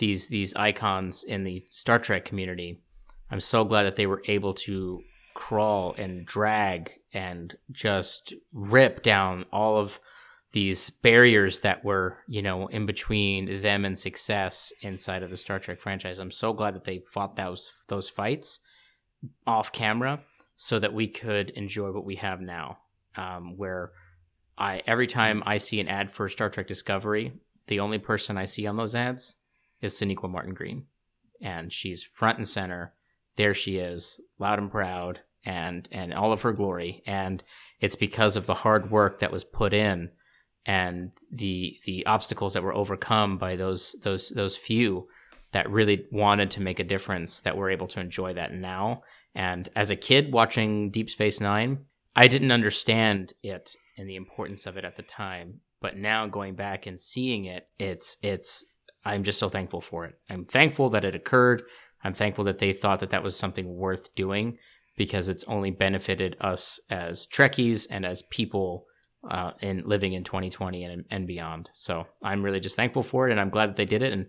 these these icons in the Star Trek community. I'm so glad that they were able to crawl and drag and just rip down all of these barriers that were, you know, in between them and success inside of the Star Trek franchise. I'm so glad that they fought those those fights off camera so that we could enjoy what we have now. Um, where I every time I see an ad for Star Trek Discovery, the only person I see on those ads is Sonequa Martin Green. And she's front and center. There she is, loud and proud, and and all of her glory. And it's because of the hard work that was put in and the the obstacles that were overcome by those those those few that really wanted to make a difference that we're able to enjoy that now. And as a kid watching Deep Space Nine, I didn't understand it and the importance of it at the time. But now going back and seeing it, it's it's I'm just so thankful for it. I'm thankful that it occurred. I'm thankful that they thought that that was something worth doing because it's only benefited us as Trekkies and as people uh, in living in 2020 and, and beyond. So I'm really just thankful for it, and I'm glad that they did it. And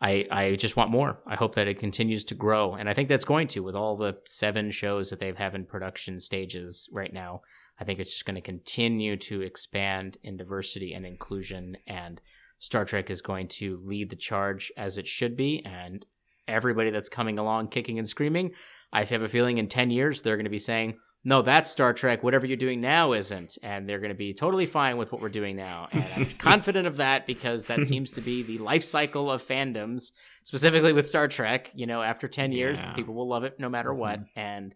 I I just want more. I hope that it continues to grow, and I think that's going to with all the seven shows that they have in production stages right now. I think it's just going to continue to expand in diversity and inclusion and Star Trek is going to lead the charge as it should be, and everybody that's coming along kicking and screaming, I have a feeling in 10 years they're going to be saying, no, that's Star Trek. Whatever you're doing now isn't. And they're going to be totally fine with what we're doing now. And I'm confident of that because that seems to be the life cycle of fandoms, specifically with Star Trek. You know, after 10 years, yeah. people will love it no matter mm-hmm. what. And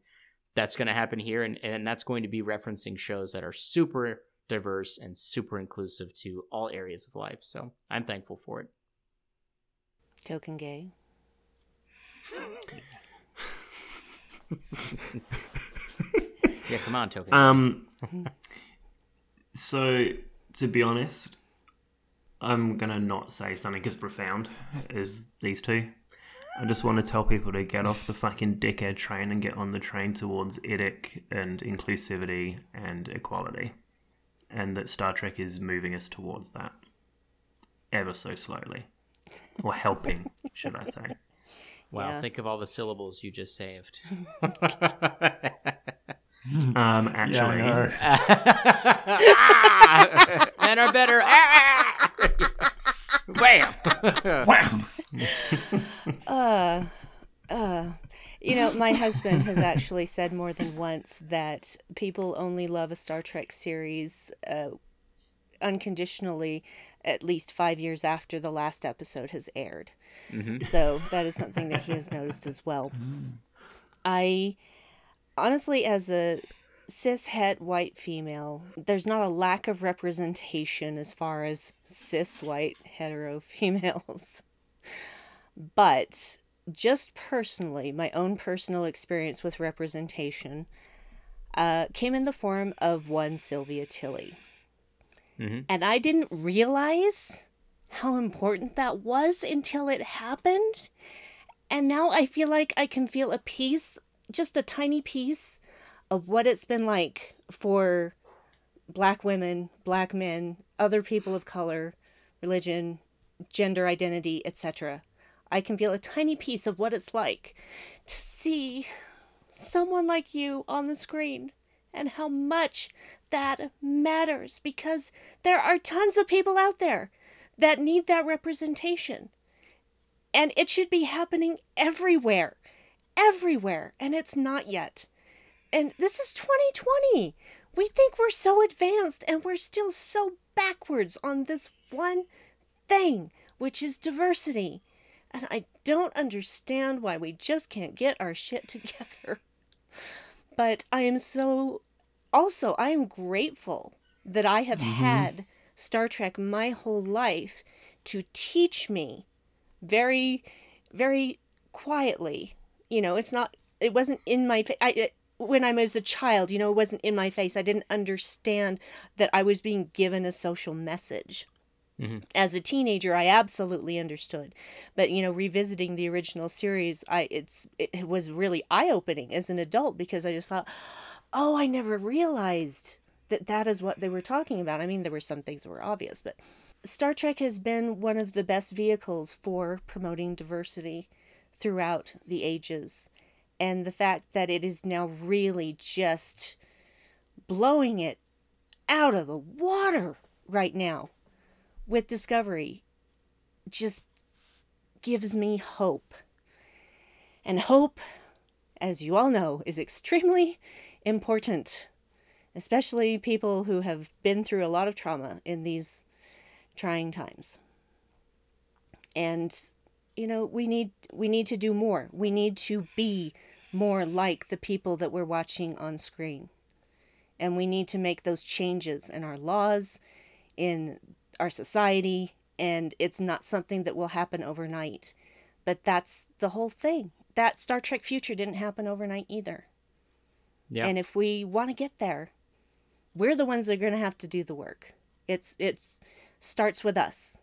that's going to happen here. And, and that's going to be referencing shows that are super diverse, and super inclusive to all areas of life. So I'm thankful for it. Token gay. yeah, come on, token. Um. so to be honest, I'm gonna not say something as profound as these two. I just want to tell people to get off the fucking dickhead train and get on the train towards etic and inclusivity and equality and that Star Trek is moving us towards that ever so slowly, or helping, should I say? Wow! Yeah. Think of all the syllables you just saved. um, actually, yeah, men are better. Wham! Wham! uh, uh, You know, my husband has actually said more than once that people only love a Star Trek series uh, unconditionally at least five years after the last episode has aired. So that is something that he has noticed as well. I honestly, as a cis het white female, there's not a lack of representation as far as cis white hetero females. But just personally, my own personal experience with representation uh, came in the form of one Sylvia Tilly. And I didn't realize how important that was until it happened. And now I feel like I can feel a piece, just a tiny piece, of what it's been like for black women, black men, other people of color, religion, gender identity, etc. I can feel a tiny piece of what it's like to see someone like you on the screen and how much that matters because there are tons of people out there that need that representation. And it should be happening everywhere, everywhere, and it's not yet. And this is 2020. We think we're so advanced and we're still so backwards on this one thing, which is diversity. And I don't understand why we just can't get our shit together. But I am so also I am grateful that I have mm-hmm. had Star Trek my whole life to teach me very very quietly. You know, it's not it wasn't in my face. I it, when I was a child, you know, it wasn't in my face. I didn't understand that I was being given a social message. Mm-hmm. As a teenager, I absolutely understood, but you know, revisiting the original series, I it's it was really eye opening as an adult because I just thought, oh, I never realized that that is what they were talking about. I mean, there were some things that were obvious, but Star Trek has been one of the best vehicles for promoting diversity throughout the ages. And the fact that it is now really just blowing it out of the water right now with Discovery just gives me hope. And hope, as you all know, is extremely important, especially people who have been through a lot of trauma in these trying times. And you know, we need we need to do more. We need to be more like the people that we're watching on screen. And we need to make those changes in our laws, in our society, and it's not something that will happen overnight. But that's the whole thing. That Star Trek future didn't happen overnight either. Yeah. And if we want to get there, we're the ones that are going to have to do the work. It's it's starts with us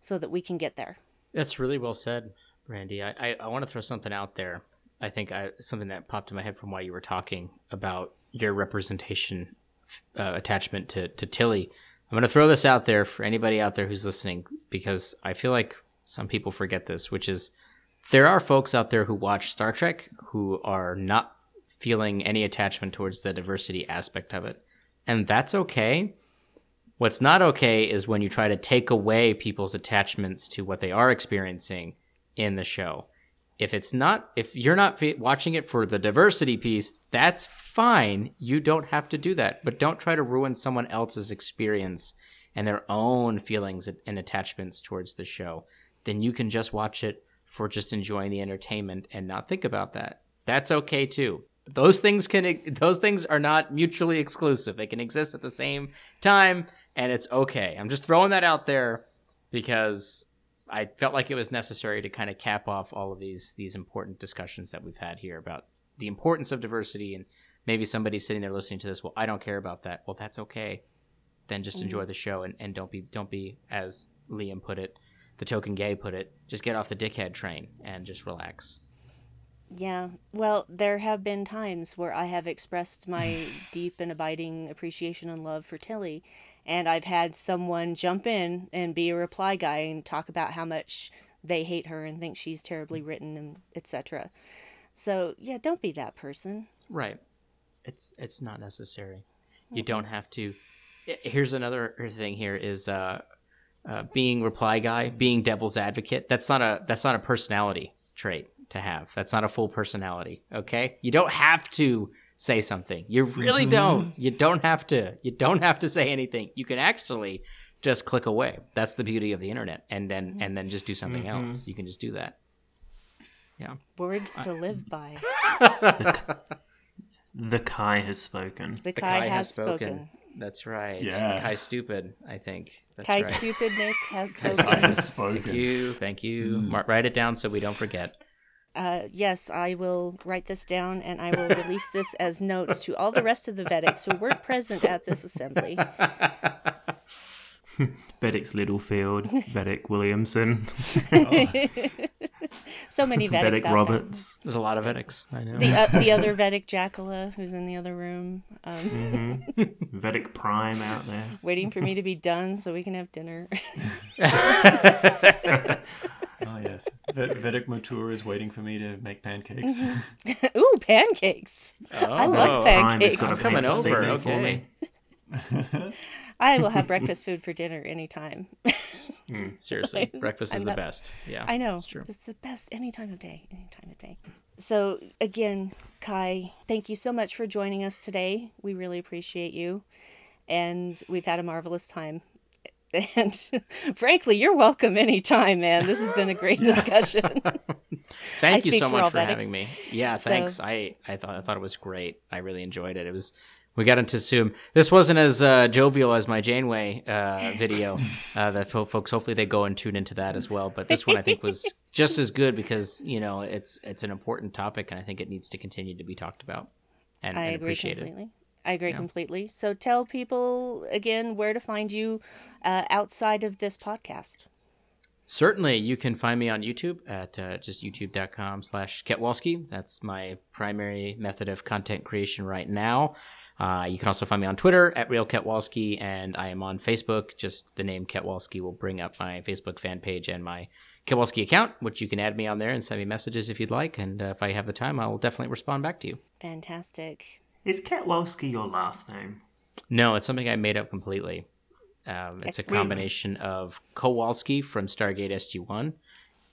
so that we can get there. That's really well said, Brandi. I, I, I want to throw something out there. I think I, something that popped in my head from while you were talking about your representation uh, attachment to, to Tilly. I'm going to throw this out there for anybody out there who's listening because I feel like some people forget this, which is there are folks out there who watch Star Trek who are not feeling any attachment towards the diversity aspect of it. And that's okay. What's not okay is when you try to take away people's attachments to what they are experiencing in the show. If it's not, if you're not watching it for the diversity piece, that's fine. You don't have to do that. But don't try to ruin someone else's experience and their own feelings and attachments towards the show. Then you can just watch it for just enjoying the entertainment and not think about that. That's okay too. Those things can those things are not mutually exclusive. They can exist at the same time and it's okay. I'm just throwing that out there because I felt like it was necessary to kind of cap off all of these these important discussions that we've had here about the importance of diversity and maybe somebody sitting there listening to this, well, I don't care about that. Well, that's okay. Then just enjoy mm-hmm. the show and, and don't be don't be as Liam put it, the token gay put it, just get off the dickhead train and just relax. Yeah. Well, there have been times where I have expressed my deep and abiding appreciation and love for Tilly, and I've had someone jump in and be a reply guy and talk about how much they hate her and think she's terribly written and etc. So, yeah, don't be that person. Right. It's it's not necessary. You don't have to. Here's another thing. Here is uh, uh, being reply guy, being devil's advocate. That's not a that's not a personality trait. to have. That's not a full personality. Okay, you don't have to say something. You really Mm-hmm. don't. You don't have to. You don't have to say anything. You can actually just click away. That's the beauty of the internet. And then and then just do something Mm-hmm. else. You can just do that. Yeah. Words to live by. The Kai has spoken. The, The Kai, has spoken. That's right. Yeah. Kai stupid, I think. That's Kai right. stupid Nick has I Kai has spoken. Thank spoken. you. Thank you. Mark, write it down so we don't forget. Uh, yes, I will write this down and I will release this as notes to all the rest of the Vedeks who weren't present at this assembly. Vedek Littlefield, Vedek Williamson, So many Vedeks Vedek out Roberts. There's a lot of edicts. I know. The, uh, the other Vedek Jackala, who's in the other room, um, Vedek Prime out there. waiting for me to be done so we can have dinner. Yes, Vedek Matur is waiting for me to make pancakes. Mm-hmm. Ooh, pancakes! I oh. love Oh, Prime has pancakes. got a Coming over, seating for okay. me. I will have breakfast food for dinner anytime. Hmm, seriously, breakfast is I'm the not- best. Yeah, I know. It's true. It's the best any time of day. Any time of day. So again, Kai, thank you so much for joining us today. We really appreciate you. And we've had a marvelous time. And frankly, you're welcome anytime, man. This has been a great discussion. Thank you so for much for Vedeks. having me. Yeah, So- thanks. I I thought I thought it was great. I really enjoyed it. It was. We got into Zoom. This wasn't as uh, jovial as my Janeway uh, video. uh, that fo- folks, hopefully, they go and tune into that as well. But this one, I think, was just as good because you know it's it's an important topic, and I think it needs to continue to be talked about and, I and agree appreciated. completely. I agree completely. So tell people again where to find you uh, outside of this podcast. Certainly, you can find me on YouTube at uh, just youtube.com slash Ketwolski. That's my primary method of content creation right now. Uh, you can also find me on Twitter at Real Ketwolski, and I am on Facebook. Just the name Ketwolski will bring up my Facebook fan page and my Ketwolski account, which you can add me on there and send me messages if you'd like. And uh, if I have the time, I will definitely respond back to you. Fantastic. Is Ketwolski your last name? No, it's something I made up completely. Um, it's a combination of Kawalsky from Stargate SG One,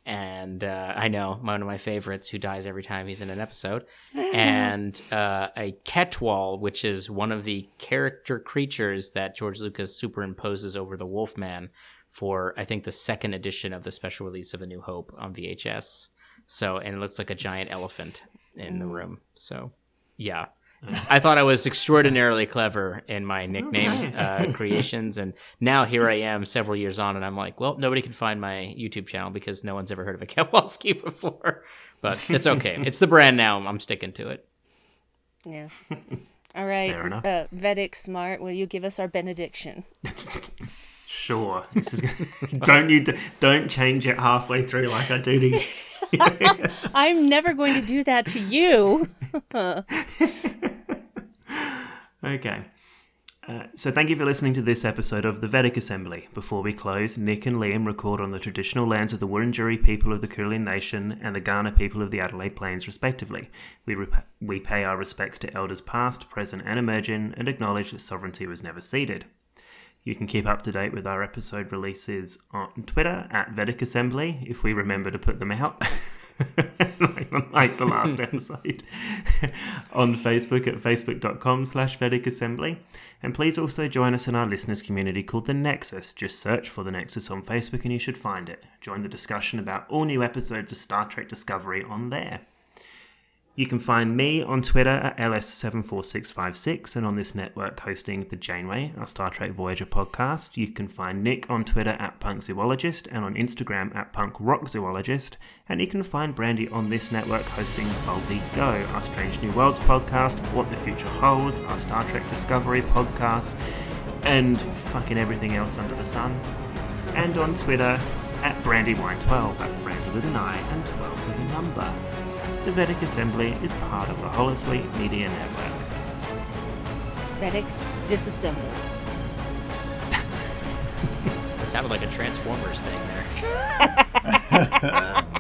and uh, I know one of my favorites who dies every time he's in an episode, and uh, a Ketwol, which is one of the character creatures that George Lucas superimposes over the Wolfman for I think the second edition of the special release of A New Hope on VHS. So, and it looks like a giant elephant in the room. So, yeah. I thought I was extraordinarily clever in my nickname uh, creations, and now here I am, several years on, and I'm like, well, nobody can find my YouTube channel because no one's ever heard of a Kowalski before. But it's okay; it's the brand now. I'm sticking to it. Yes. All right. Fair. Uh, Vedek Smart, will you give us our benediction? Sure. This is. don't you don't change it halfway through like I do to you. I'm never going to do that to you. Okay. Uh, so thank you for listening to this episode of the Vedek Assembly. Before we close, Nick and Liam record on the traditional lands of the Wurundjeri people of the Kulin Nation and the Kaurna people of the Adelaide Plains, respectively. We, rep- we pay our respects to elders past, present, and emerging, and acknowledge that sovereignty was never ceded. You can keep up to date with our episode releases on Twitter at Vedek Assembly if we remember to put them out, like, like the last episode. on Facebook at facebook.com slash Vedek Assembly. And please also join us in our listeners community called The Nexus. Just search for The Nexus on Facebook and you should find it. Join the discussion about all new episodes of Star Trek Discovery on there. You can find me on Twitter at LS74656 and on this network hosting The Janeway, our Star Trek Voyager podcast. You can find Nick on Twitter at PunkZoologist and on Instagram at PunkRockZoologist. And you can find Brandi on this network hosting Boldly Go, our Strange New Worlds podcast, What the Future Holds, our Star Trek Discovery podcast, and fucking everything else under the sun. And on Twitter at BrandiWine12, that's Brandi with an I and 12 with a number. The Vedek Assembly is part of the Holosuite Media Network. Vedeks disassemble. That sounded like a Transformers thing there.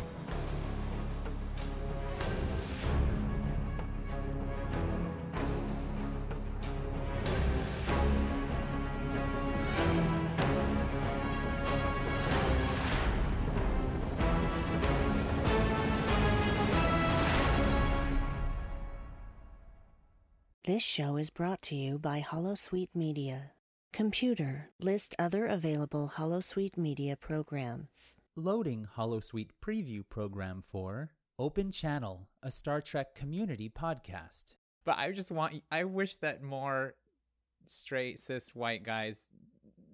show is brought to you by Holosuite Media. Computer, list other available Holosuite Media programs. Loading Holosuite preview program for Open Channel, a Star Trek community podcast. But I just want, I wish that more straight cis white guys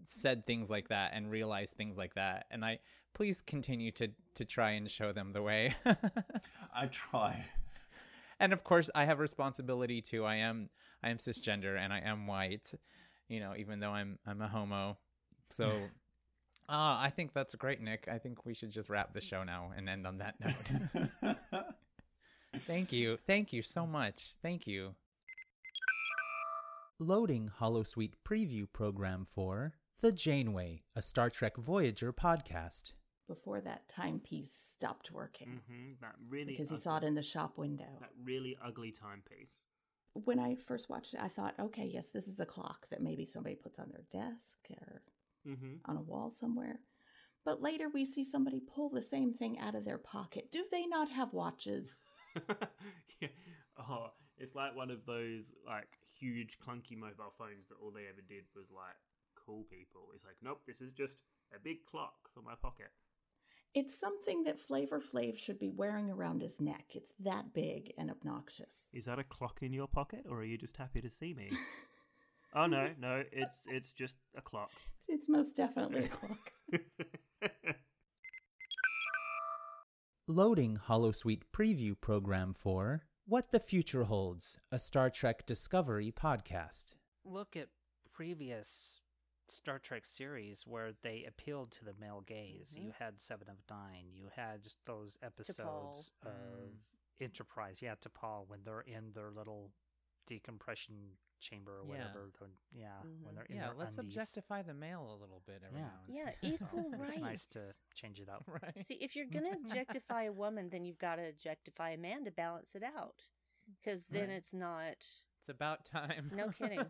said things like that and realized things like that. And I please continue to to try and show them the way. I try. and of course, I have responsibility too. I am I am cisgender and I am white. You know, even though I'm I'm a homo. So. Ah, I think that's great, Nick. I think we should just wrap the show now and end on that note. Thank you. Thank you so much. Thank you. Loading Holosuite preview program for The Janeway, a Star Trek Voyager podcast. before that timepiece stopped working Mm-hmm. That really because he saw it in the shop window. that really ugly timepiece. When I first watched it, I thought, okay, yes, this is a clock that maybe somebody puts on their desk or Mm-hmm. on a wall somewhere. But later we see somebody pull the same thing out of their pocket. Do they not have watches? yeah. Oh, it's like one of those like huge clunky mobile phones that all they ever did was like call people. It's like, nope, this is just a big clock for my pocket. It's something that Flavor Flav should be wearing around his neck. It's that big and obnoxious. Is that a clock in your pocket, or are you just happy to see me? oh no, no, it's it's just a clock. It's most definitely a clock. Loading Holosuite preview program for What the Future Holds, a Star Trek Discovery podcast. look at previous Star Trek series where they appealed to the male gaze. You had Seven of Nine. You had those episodes Mm. of Enterprise. Yeah, T'Pol when they're in their little decompression chamber or Yeah. whatever. they're- Yeah, when they're in Yeah, their let's undies. objectify the male a little bit every Yeah. now and Yeah, then. equal It's rights. nice to change it up. right. See, if you're gonna objectify a woman, then you've got to objectify a man to balance it out, because then Right. it's not. It's about time. No kidding.